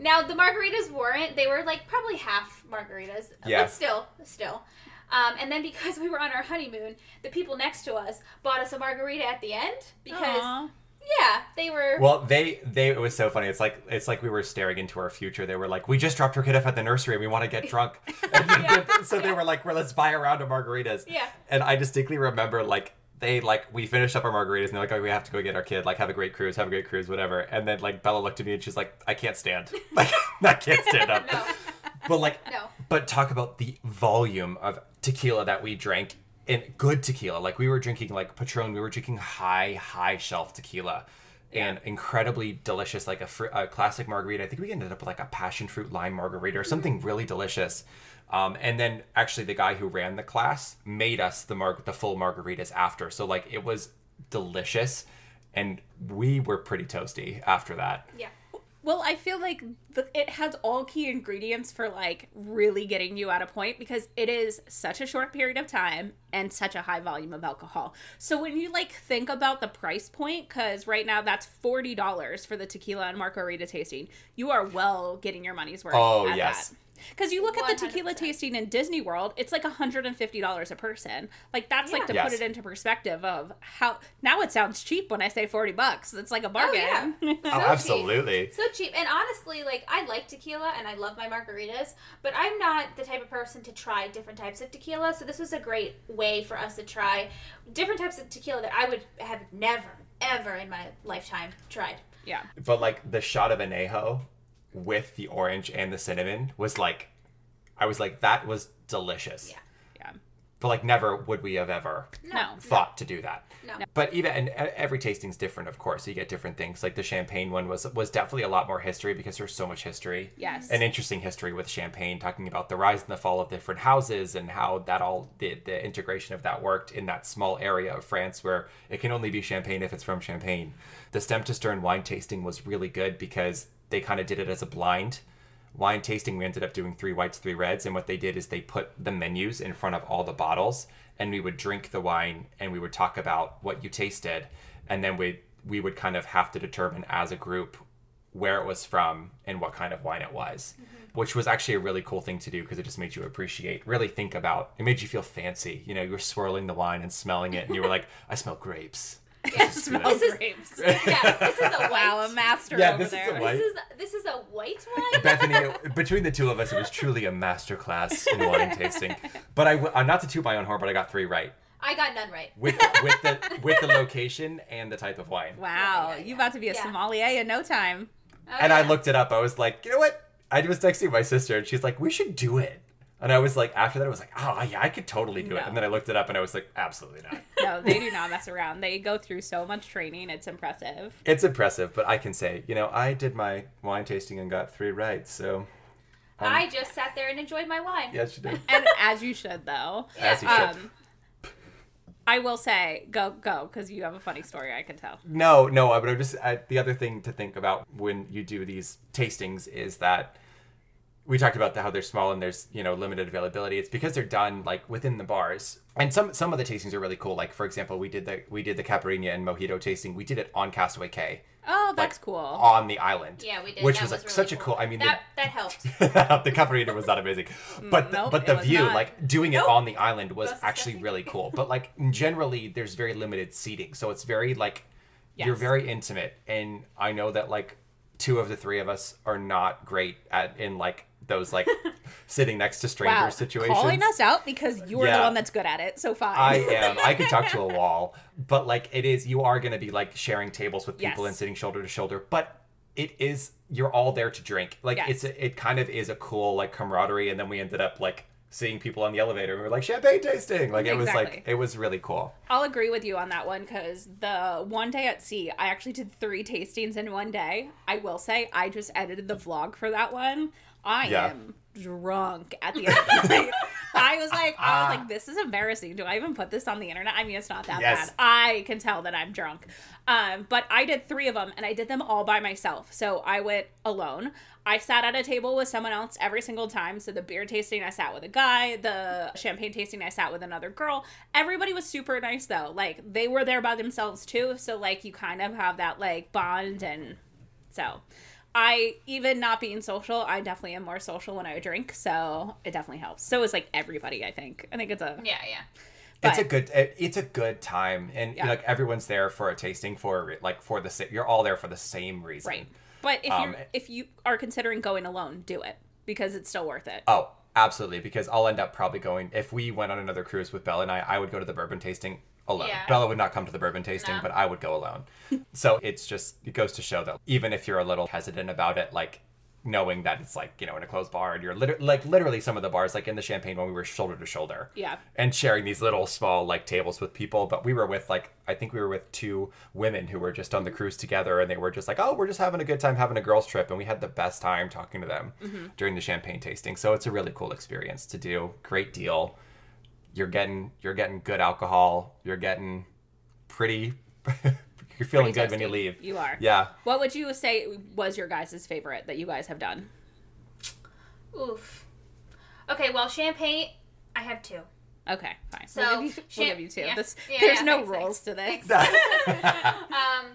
Now the margaritas weren't they were like probably half margaritas Yeah. but still still. Um, and then because we were on our honeymoon the people next to us bought us a margarita at the end because Aw. yeah they were well they they it was so funny. It's like it's like we were staring into our future. They were like we just dropped our kid off at the nursery. And we want to get drunk. And so they were like well let's buy a round of margaritas. Yeah. and i distinctly remember like they like we finished up our margaritas and they're like oh we have to go get our kid like have a great cruise have a great cruise whatever and then like bella looked at me and she's like i can't stand like i can't stand up no but like no but talk about the volume of tequila that we drank in good tequila. Like we were drinking like Patron, we were drinking high, high shelf tequila. And incredibly delicious, like a, fr- a classic margarita. I think we ended up with like a passion fruit lime margarita or mm-hmm. something really delicious. Um, and then actually, the guy who ran the class made us the mar- the full margaritas after. So like it was delicious, and we were pretty toasty after that. yeah Well, I feel like the, it has all key ingredients for like really getting you at a point because it is such a short period of time and such a high volume of alcohol. So when you like think about the price point, because right now that's forty dollars for the tequila and margarita tasting, you are well getting your money's worth. Oh, at yes. that. Because you look at the tequila tasting in Disney World, it's like $150 a person. Like that's like to Yeah. put it into perspective of how now it sounds cheap when I say 40 bucks. It's like a oh, bargain. yeah. Oh, So absolutely. cheap. So cheap. And honestly, like I like tequila and I love my margaritas, but I'm not the type of person to try different types of tequila. So this was a great way for us to try different types of tequila that I would have never, ever in my lifetime tried. yeah. But like the shot of anejo with the orange and the cinnamon was like, I was like, that was delicious. Yeah. Yeah. But like, never would we have ever No. thought to do that. No. But even and e- every tasting's different, of course. So you get different things. Like the champagne one was was definitely a lot more history because there's so much history. Yes. An interesting history with champagne, talking about the rise and the fall of different houses and how that all the the integration of that worked in that small area of France where it can only be champagne if it's from Champagne. The stem to stern wine tasting was really good because they kind of did it as a blind. Wine tasting we ended up doing three whites three reds and what they did is they put the menus in front of all the bottles and we would drink the wine and we would talk about what you tasted and then we we would kind of have to determine as a group where it was from and what kind of wine it was mm-hmm. which was actually a really cool thing to do because it just made you appreciate really think about it made you feel fancy you know you were swirling the wine and smelling it and you were like i smell grapes Yeah, Smell This is- yeah, this is a. Wow, a master Yeah, over this is there. a white- This is this is a white wine. Bethany, between the two of us, it was truly a masterclass in wine tasting. But I'm not to toot my own horn, but I got three right I got none right. with with the with the location and the type of wine. Wow, Yeah, yeah, you yeah. about to be a Yeah. sommelier in no time. Oh, And I oh, looked it up. I was like, you know what? I was texting my sister and she's like, we should do it. And I was like, after that, I was like, oh, yeah, I could totally do it. And then I looked it up and I was like, absolutely not. No, they do not mess around. They go through so much training. It's impressive. it's impressive, but I can say, you know, I did my wine tasting and got three right. So, I just sat there and enjoyed my wine. yes, you did. And as you should, though. As you should. Um, I will say, go, go, because you have a funny story I can tell. No, no, but I'm just I, the other thing to think about when you do these tastings is that we talked about the, how they're small and there's you know limited availability. It's because they're done like within the bars, and some some of the tastings are really cool. Like for example, we did the we did the Caipirinha and Mojito tasting. We did it on Castaway Cay Oh, that's Like, cool. on the island. Yeah, we did. Which That was, like really such a cool. I mean, that that helped. the, the Caipirinha was not amazing, mm, but the, Nope, but the view, not. like doing it on the island, was That's actually disgusting. really cool. But like generally, there's very limited seating, so it's very like you're very intimate, and I know that like two of the three of us are not great at in like those like sitting next to stranger wow, situations. calling us out because you are Yeah. the one that's good at it. So fine. I am. I could talk to a wall, but like it is, you are going to be like sharing tables with people Yes. and sitting shoulder to shoulder. But it is, you're all there to drink. Like Yes. it's, a, it kind of is a cool like camaraderie. And then we ended up like seeing people on the elevator. and We were like champagne tasting. Like it was like it was really cool. I'll agree with you on that one because the one day at sea, I actually did three tastings in one day. I will say, I just edited the vlog for that one. I Yeah. am drunk at the end of the night. I was like, I was ah. like, this is embarrassing. Do I even put this on the internet? I mean, it's not that Yes. bad. I can tell that I'm drunk. Um, but I did three of them, and I did them all by myself. So I went alone. I sat at a table with someone else every single time. So the beer tasting, I sat with a guy. The champagne tasting, I sat with another girl. Everybody was super nice though. Like they were there by themselves too. So like you kind of have that like bond and so. I even not being social, I definitely am more social when I drink, so it definitely helps. So it's like everybody, I think. I think it's a Yeah, yeah. It's a good it- it's a good time and Yeah. like everyone's there for a tasting for like for the you're all there for the same reason right. But if Um, you if you are considering going alone, do it because it's still worth it. Oh, absolutely. Because I'll end up probably going if we went on another cruise with Bella and I, I would go to the bourbon tasting alone. Yeah. Bella would not come to the bourbon tasting, No. but I would go alone. so it's just it goes to show that even if you're a little hesitant about it, like knowing that it's like you know in a closed bar and you're liter- like literally some of the bars like in the champagne when we were shoulder to shoulder. Yeah. and sharing these little small like tables with people but we were with like i think we were with two women who were just on the mm-hmm. cruise together and they were just like oh we're just having a good time having a girls trip and we had the best time talking to them mm-hmm. during the champagne tasting. So it's a really cool experience to do. Great deal. You're getting you're getting good alcohol. You're getting pretty you're feeling Pretty good when you leave You are. yeah What would you say was your guys' favorite that you guys have done? Oof. Okay, well, champagne. I have two. Okay, fine. So, we'll give you, we'll champ- give you two. yeah. This, Yeah, there's yeah, no thanks, rules to this. um,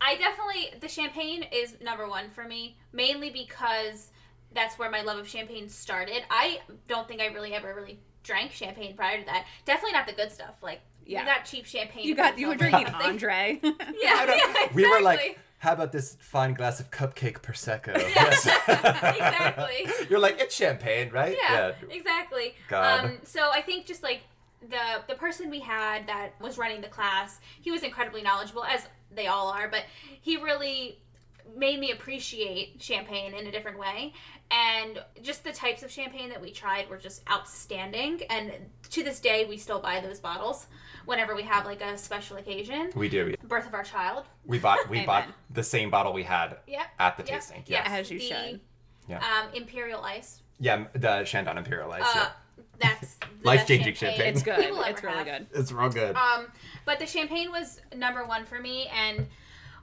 I definitely the champagne is number one for me, mainly because that's where my love of champagne started. I don't think I really ever really drank champagne prior to that. Definitely not the good stuff. Like Yeah. you got cheap champagne. You got you were drinking something. Andre. Yeah, yeah, exactly. we were like how about this fine glass of cupcake prosecco yes exactly. you're like it's champagne right yeah, exactly. God. Um, so I think just like the the person we had that was running the class, he was incredibly knowledgeable, as they all are, but he really made me appreciate champagne in a different way. And just the types of champagne that we tried were just outstanding. And to this day, we still buy those bottles whenever we have like a special occasion. we do Birth of our child. We bought we bought the same bottle we had Yep. at the Yep. tasting. Yes. Yeah. As you the, should. Yeah. Um, Imperial Ice. Yeah, the Chandon Imperial Ice. Uh, yeah. that's Life-changing champagne. It's good. It's really have. good. It's real good. Um, but the champagne was number one for me, and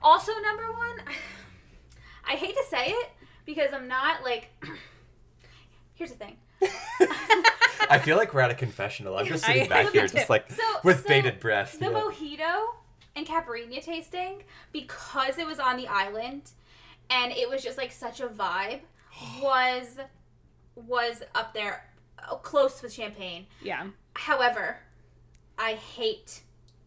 also number one. I hate to say it because I'm not like. Here's the thing. I feel like we're at a confessional. I'm just sitting I- back here, just like So with so bated breath. The you mojito and caipirinha tasting because it was on the island, and it was just like such a vibe. Was was up there, uh, close with champagne. Yeah. However, I hate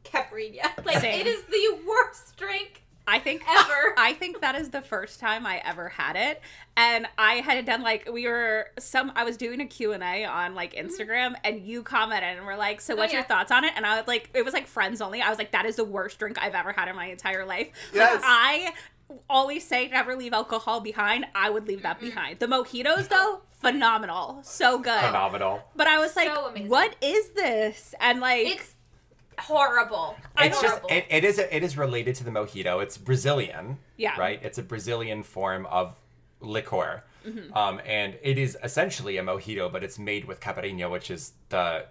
caipirinha. Like Same. it is the worst drink I think ever. I think that is the first time I ever had it, and I had it done like we were some. I was doing a Q and A on like Instagram, and you commented and were like, "So, what's your Mm-hmm. Oh, yeah. thoughts on it?" And I was like, "It was like friends only." I was like, "That is the worst drink I've ever had in my entire life." Yes. Like, I always say never leave alcohol behind. I would leave that behind. The mojitos, though, phenomenal, so good. Phenomenal. But I was like, So what is this? And like, It's horrible. It's just it, it is it is related to the mojito. It's Brazilian. Yeah. Right. It's a Brazilian form of liqueur, Mm-hmm. um, and it is essentially a mojito, but it's made with caipirinha, which is the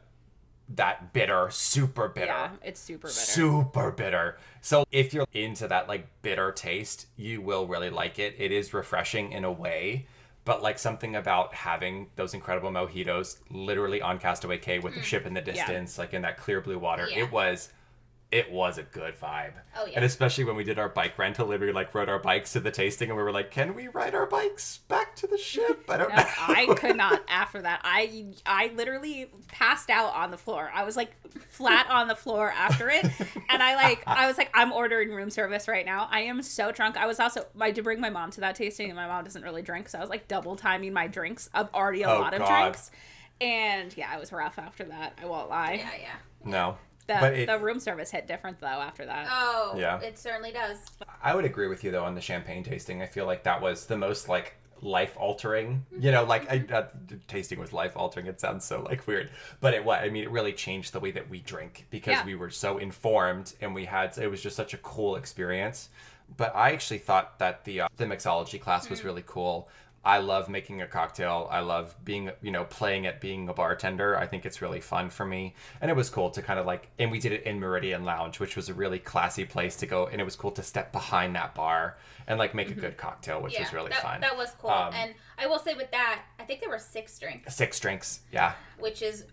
that bitter, super bitter. yeah, it's super bitter. Super bitter. So if you're into that like bitter taste, you will really like it. It is refreshing in a way, but like something about having those incredible mojitos literally on Castaway Cay with the mm. ship in the distance, like in that clear blue water. Yeah. It was it was a good vibe. Oh, yeah. And especially when we did our bike rental, and we like rode our bikes to the tasting and we were like, Can we ride our bikes back to the ship? I don't No, know. I could not after that. I I literally passed out on the floor. I was like flat on the floor after it. And I like I was like, I'm ordering room service right now. I am so drunk. I was also I did bring my mom to that tasting and my mom doesn't really drink, so I was like double timing my drinks of already a Oh, lot of drinks. And yeah, it was rough after that. I won't lie. yeah, yeah. no. The, but it, the room service hit different though after that. Oh, Yeah. it certainly does. I would agree with you though on the champagne tasting. I feel like that was the most like life altering. You know, like I, uh, tasting was life altering. It sounds so like weird, but it was. I mean, it really changed the way that we drink because Yeah. we were so informed and we had. It was just such a cool experience. But I actually thought that the uh, the mixology class was really cool. I love making a cocktail. I love being, you know, playing at being a bartender. I think it's really fun for me. And it was cool to kind of like, and we did it in Meridian Lounge, which was a really classy place to go. And it was cool to step behind that bar and like make a good cocktail, which yeah, was really that, fun. That was cool. Um, and I will say with that, I think there were six drinks, Six drinks. Yeah. which is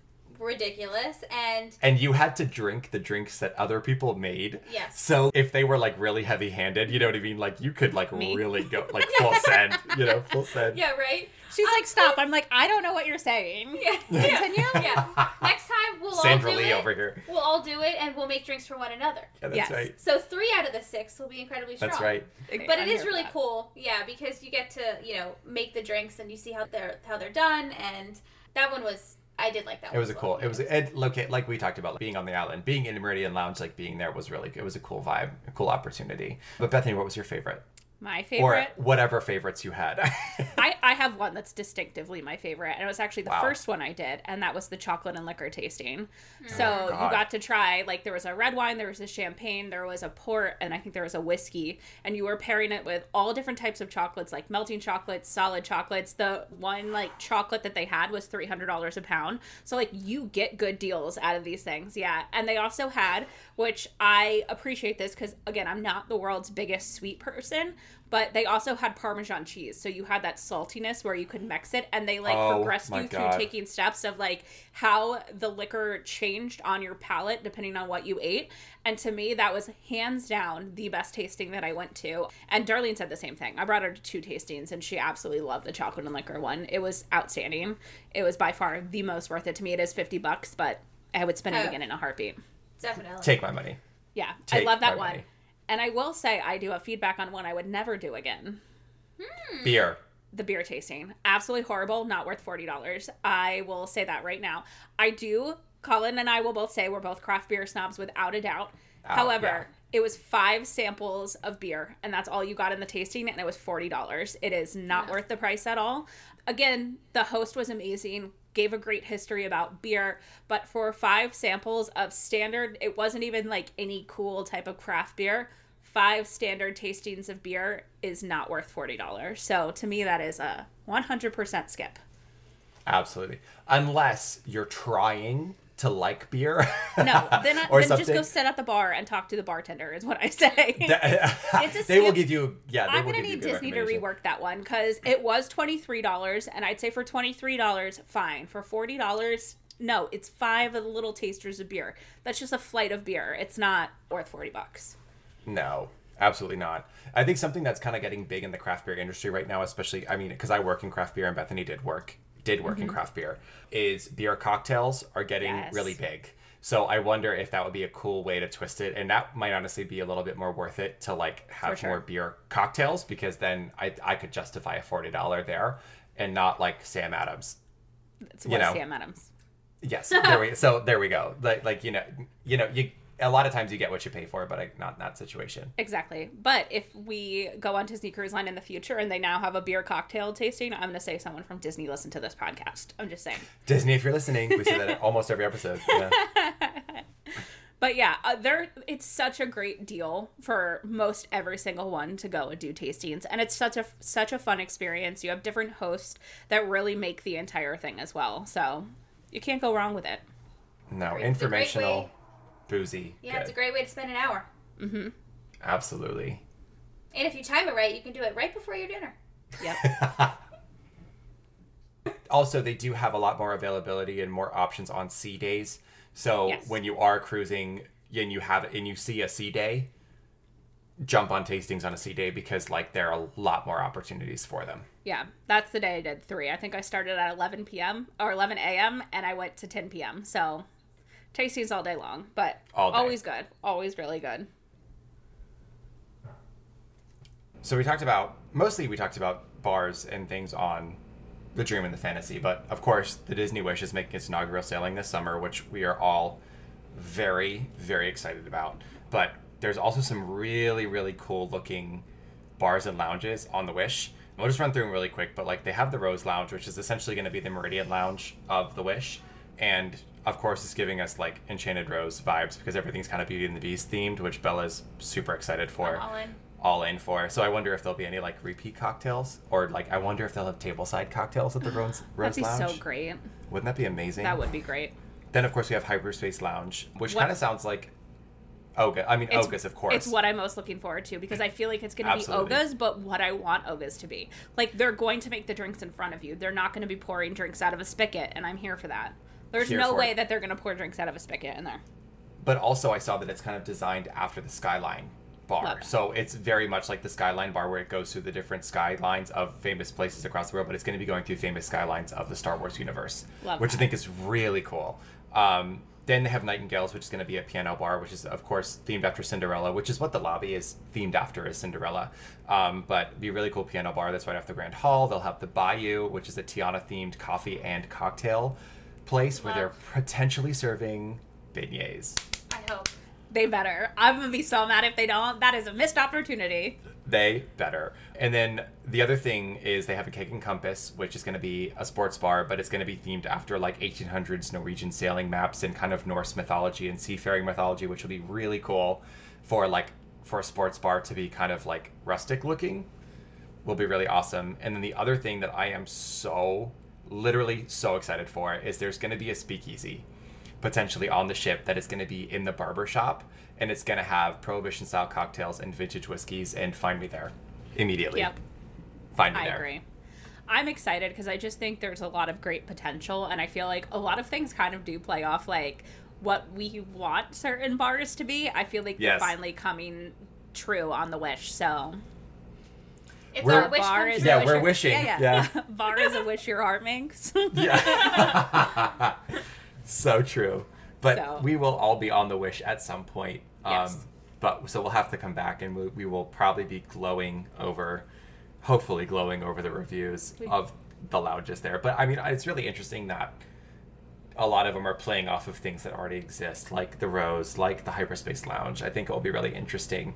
ridiculous. And And you had to drink the drinks that other people made. Yes. So if they were like really heavy handed, you know what I mean? Like you could like Me. really go like full send, you know, full send. yeah, right. She's like, um, stop. I'm like, I don't know what you're saying. Yeah, yeah, Continue? yeah. Next time we'll Sandra all do Lee it. over here. We'll all do it, and we'll make drinks for one another. Yeah, that's Yes. right. So three out of the six will be incredibly strong. That's right. But it I'm is really that. cool, yeah, because you get to you know make the drinks and you see how they're how they're done, and that one was I did like that. It was a cool. It was it locate like we talked about being on the island, being in Meridian Lounge, like being there was really it was a cool vibe, a cool opportunity. But Bethany, what was your favorite, My favorite. or whatever favorites you had? I, I have one that's distinctively my favorite, and it was actually the Wow. first one I did, and that was the chocolate and liquor tasting. Hmm. So Oh, you got to try like there was a red wine, there was a champagne, there was a port, and I think there was a whiskey, and you were pairing it with all different types of chocolates, like melting chocolates, solid chocolates. The one like chocolate that they had was three hundred dollars a pound, so like you get good deals out of these things, yeah. And they also had, which I appreciate this because again, I'm not the world's biggest sweet person, but they also had Parmesan cheese. So you had that saltiness where you could mix it and they like Oh, progressed you God. through taking steps of like how the liquor changed on your palate depending on what you ate. And to me, that was hands down the best tasting that I went to. And Darlene said the same thing. I brought her to two tastings and she absolutely loved the chocolate and liquor one. It was outstanding. It was by far the most worth it to me. It is 50 bucks, but I would spend it Oh. again in a heartbeat. definitely. Take my money. Yeah, Take I love that one. money. And I will say, I do have feedback on one I would never do again. Hmm. Beer. The beer tasting. Absolutely horrible, not worth $40. I will say that right now. I do, Colin and I will both say we're both craft beer snobs without a doubt. Oh, However, yeah. it was five samples of beer, and that's all you got in the tasting, and it was $40. It is not worth the price at all. Again, the host was amazing, gave a great history about beer, but for five samples of standard, it wasn't even like any cool type of craft beer. Five standard tastings of beer is not worth $40. So to me, that is a 100% skip. Absolutely. Unless you're trying to like beer. No, then, I, then just go sit at the bar and talk to the bartender, is what I say. they a will give you yeah. They I'm gonna need Disney to rework that one because it was twenty three dollars, and I'd say for twenty three dollars, fine. For forty dollars, no, it's five of the little tasters of beer. That's just a flight of beer. It's not worth forty bucks. No, absolutely not. I think something that's kind of getting big in the craft beer industry right now, especially I mean, because I work in craft beer and Bethany did work did work in mm-hmm. craft beer, is beer cocktails are getting Yes. really big. So I wonder if that would be a cool way to twist it, and that might honestly be a little bit more worth it to like have sure. more beer cocktails because then I I could justify a forty dollar there and not like Sam Adams. It's You what know. Sam Adams. Yes, there we so there we go. Like like you know you know you a lot of times you get what you pay for, but not in that situation. Exactly. But if we go on Disney Cruise Line in the future and they now have a beer cocktail tasting, I'm going to say someone from Disney listened to this podcast. I'm just saying. Disney, if you're listening, we say that almost every episode. Yeah. But yeah, uh, there it's such a great deal for most every single one to go and do tastings, and it's such a such a fun experience. You have different hosts that really make the entire thing as well, so you can't go wrong with it. No, Great. Informational, boozy. Yeah, good. it's a great way to spend an hour. Mm-hmm. Absolutely. And if you time it right, you can do it right before your dinner. Yep. also they do have a lot more availability and more options on sea days so Yes. when you are cruising and you have and you see a sea day jump on tastings on a sea day because like there are a lot more opportunities for them yeah, that's the day I did three. I think I started at 11 p.m. or 11 a.m. and I went to 10 p.m. So tastings all day long, but day. always good, always really good. so we talked about mostly we talked about bars and things on the dream and the fantasy but of course the disney wish is making its inaugural sailing this summer which we are all very very excited about but there's also some really really cool looking bars and lounges on the wish and we'll just run through them really quick but like they have the rose lounge which is essentially going to be the meridian lounge of the wish and of course it's giving us like enchanted rose vibes because everything's kind of beauty and the beast themed which bella's super excited for I'm all in. all in for. So I wonder if there'll be any like repeat cocktails, or like I wonder if they'll have tableside cocktails at the Rose, Rose That'd be so great. Wouldn't that be amazing? That would be great. Then of course we have Hyperspace Lounge, which kind of sounds like Oga. I mean It's- Oga's, of course. It's what I'm most looking forward to because I feel like it's going to be Ogas, but what I want Ogas to be. Like they're going to make the drinks in front of you. They're not going to be pouring drinks out of a spigot, and I'm here for that. There's Here no for way it. that they're going to pour drinks out of a spigot in there. But also I saw that it's kind of designed after the Skyline bar. So it's very much like the Skyline bar where it goes through the different skylines of famous places across the world, but it's going to be going through famous skylines of the Star Wars universe, Love which I think is really cool. Um, then they have Nightingales, which is going to be a piano bar, which is of course themed after Cinderella, which is what the lobby is themed after is Cinderella. Um, but be a really cool piano bar that's right off the Grand Hall. They'll have the Bayou, which is a Tiana themed coffee and cocktail place where they're potentially serving beignets. I hope. They better. I'm going to be so mad if they don't. That is a missed opportunity. They better. And then the other thing is they have a Keg and Compass, which is going to be a sports bar, but it's going to be themed after like 1800s Norwegian sailing maps and kind of Norse mythology and seafaring mythology, which will be really cool for like for a sports bar to be kind of like rustic looking. Will be really awesome. And then the other thing that I am so literally so excited for is there's going to be a speakeasy potentially on the ship that is going to be in the barber shop and it's going to have prohibition style cocktails and vintage whiskeys and find me there immediately Yep. find me I there agree. I'm excited because I just think there's a lot of great potential, and I feel like a lot of things kind of do play off like what we want certain bars to be. I feel like Yes. they're finally coming true on the Wish. So It's We're- our wish bar is. Yeah, we're wishing. Yeah, yeah. Yeah. bar is a wish your heart makes. yeah so true but So- we will all be on the wish at some point um Yes. but so we'll have to come back and we, we will probably be glowing over hopefully glowing over the reviews We- of the lounges there but i mean it's really interesting that a lot of them are playing off of things that already exist, like the Rose, like the Hyperspace Lounge. I think it will be really interesting.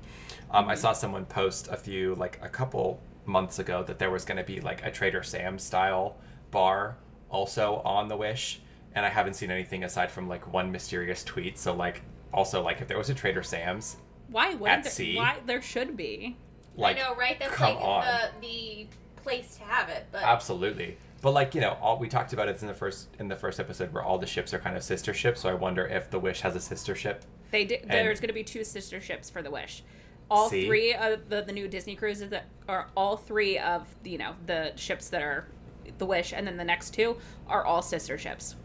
Um, I saw someone post a few, like a couple months ago, that there was going to be like a Trader Sam style bar also on the Wish, and I haven't seen anything aside from like one mysterious tweet. So like, also like if there was a Trader Sam's, why would At there, sea? why there should be? like I know, right? That's come like on. the the place to have it. But Absolutely. But like, you know, all we talked about it in the first in the first episode where all the ships are kind of sister ships, so I wonder if the Wish has a sister ship. They did. There's going to be two sister ships for the Wish. All See? three of the, the new Disney cruises that are all three of the, you know the ships that are the Wish, and then the next two are all sister ships.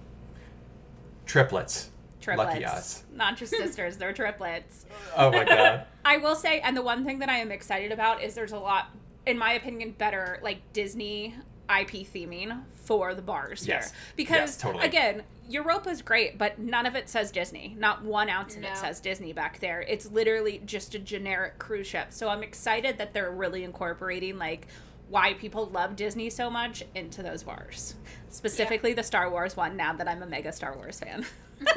Triplets. Triplets, Lucky us. not just sisters; they're triplets. Oh my god. I will say, and the one thing that I am excited about is there's a lot, in my opinion, better like Disney IP theming for the bars Yes. here. Because Yes, totally. again, Europa's great, but none of it says Disney. Not one ounce of No. it says Disney back there. It's literally just a generic cruise ship. So I'm excited that they're really incorporating like why people love Disney so much into those bars. Specifically the Star Wars one now that I'm a mega Star Wars fan.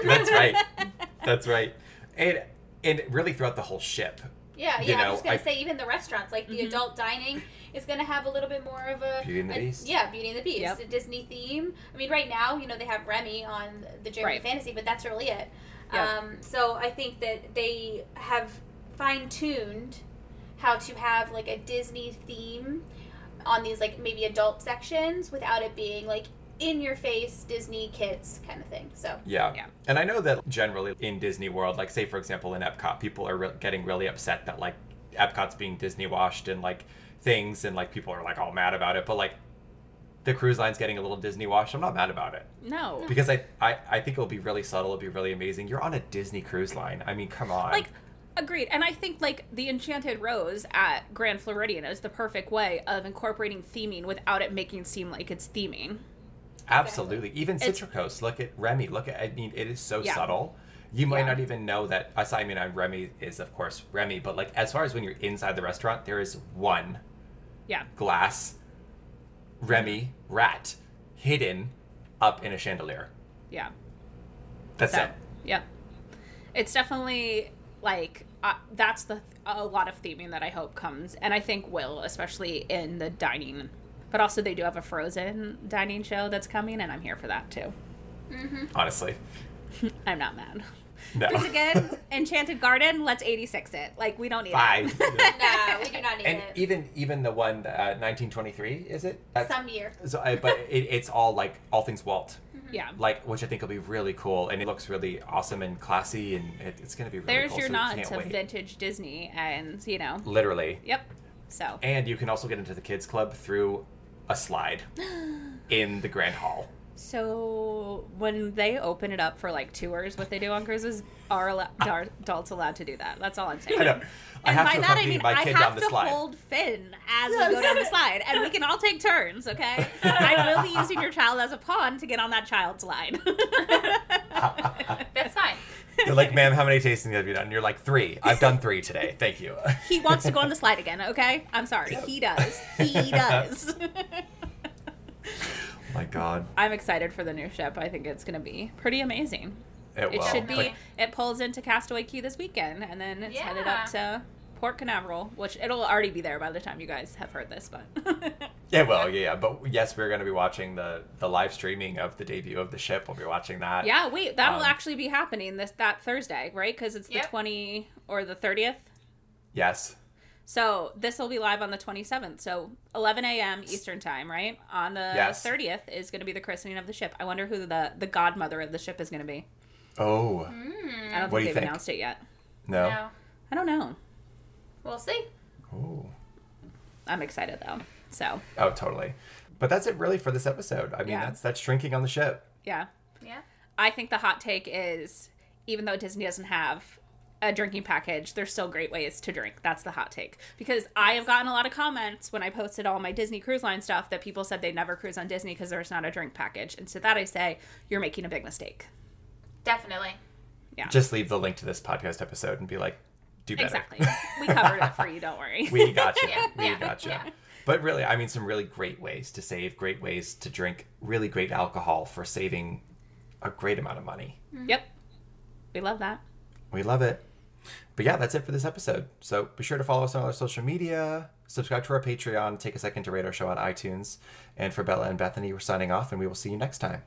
That's right. That's right. And and really throughout the whole ship. Yeah, You yeah. know, I'm just gonna I- say even the restaurants, like the adult dining, is gonna have a little bit more of a Beauty and the a- Beast. Yeah, Beauty and the Beast, Yep. a Disney theme. I mean, right now, you know, they have Remy on the Jeremy Right. Fantasy, but that's really it. Yep. Um, so I think that they have fine tuned how to have like a Disney theme on these like maybe adult sections without it being like in your face Disney kids kind of thing. So Yeah. Yeah. And I know that generally in Disney World, like say for example in Epcot, people are re- getting really upset that like Epcot's being Disney washed and like things, and like people are like all mad about it. But like the cruise line's getting a little Disney washed. I'm not mad about it No. because I I, I think it'll be really subtle. It'll be really amazing. You're on a Disney cruise line. I mean, come on. like agreed and i think like the enchanted rose at grand floridian is the perfect way of incorporating theming without it making it seem like it's theming Absolutely. Even It's- Citricos. Look at Remy. Look at. I mean, it is so Yeah. subtle. You might Yeah. not even know that. I I mean, I'm Remy is of course Remy, but like as far as when you're inside the restaurant, there is one yeah glass Remy rat hidden up in a chandelier. yeah That's So, it. yeah it's definitely like uh, that's the a lot of theming that i hope comes and i think will especially in the dining but also they do have a frozen dining show that's coming and i'm here for that too Honestly, i'm not mad no. Because again, Enchanted Garden, let's 86 it. Like, we don't need Bye. it. no, we do not need and it. even even the one uh, 1923 is it? That's- Some year. So, I, but it, it's all like all things Walt, Yeah. like which I think will be really cool, and it looks really awesome and classy, and it, it's gonna be really There's cool. your so nod can't to wait. vintage Disney, and, you know, Literally, yep. So, and you can also get into the kids club through a slide in the grand hall. so when they open it up for like tours, what they do on cruises, are, allo- are adults allowed to do that? That's all I'm saying. I know. I And have by to that I mean my I have to slide. hold Finn as we go down the slide, and we can all take turns. Okay, I will be using your child as a pawn to get on that child's slide. That's fine. They're like, ma'am, how many tastings have you done? And you're like, three. I've done three today. Thank you. he wants to go on the slide again. Okay, I'm sorry, he does. He does. Oh my God. I'm excited for the new ship. I think it's going to be pretty amazing. It, It will. should be. But- It pulls into Castaway Cay this weekend, and then it's headed up to Port Canaveral, which it'll already be there by the time you guys have heard this. But yeah, well, yeah, yeah. But yes, we're going to be watching the the live streaming of the debut of the ship. We'll be watching that. yeah, wait, that'll Um, actually be happening this that Thursday, right? Because it's the Yep. 20 or the 30th. Yes. So this will be live on the 27th. So 11 a.m. Eastern time, right? On the Yes. 30th is going to be the christening of the ship. I wonder who the the godmother of the ship is going to be. Oh. I don't What do think you they've think? announced it yet. No. No. I don't know. We'll see. Oh. I'm excited though. So Oh, totally. But that's it really for this episode. I mean, Yeah. that's that's drinking on the ship. yeah, Yeah. I think the hot take is even though Disney doesn't have a drinking package, there's still great ways to drink. That's the hot take. Because I have gotten a lot of comments when I posted all my Disney Cruise Line stuff that people said they never cruise on Disney because there's not a drink package. And to that I say, you're making a big mistake. Definitely. Yeah. Just leave the link to this podcast episode and be like, do better. Exactly. we covered it for you, don't worry. we got you. Yeah, we yeah, got you. yeah. But really, I mean, some really great ways to save, great ways to drink, really great alcohol for saving a great amount of money. Mm-hmm. yep. We love that. We love it. But yeah, that's it for this episode. So be sure to follow us on all our social media, subscribe to our Patreon, take a second to rate our show on iTunes. And for Bella and Bethany, we're signing off, and we will see you next time.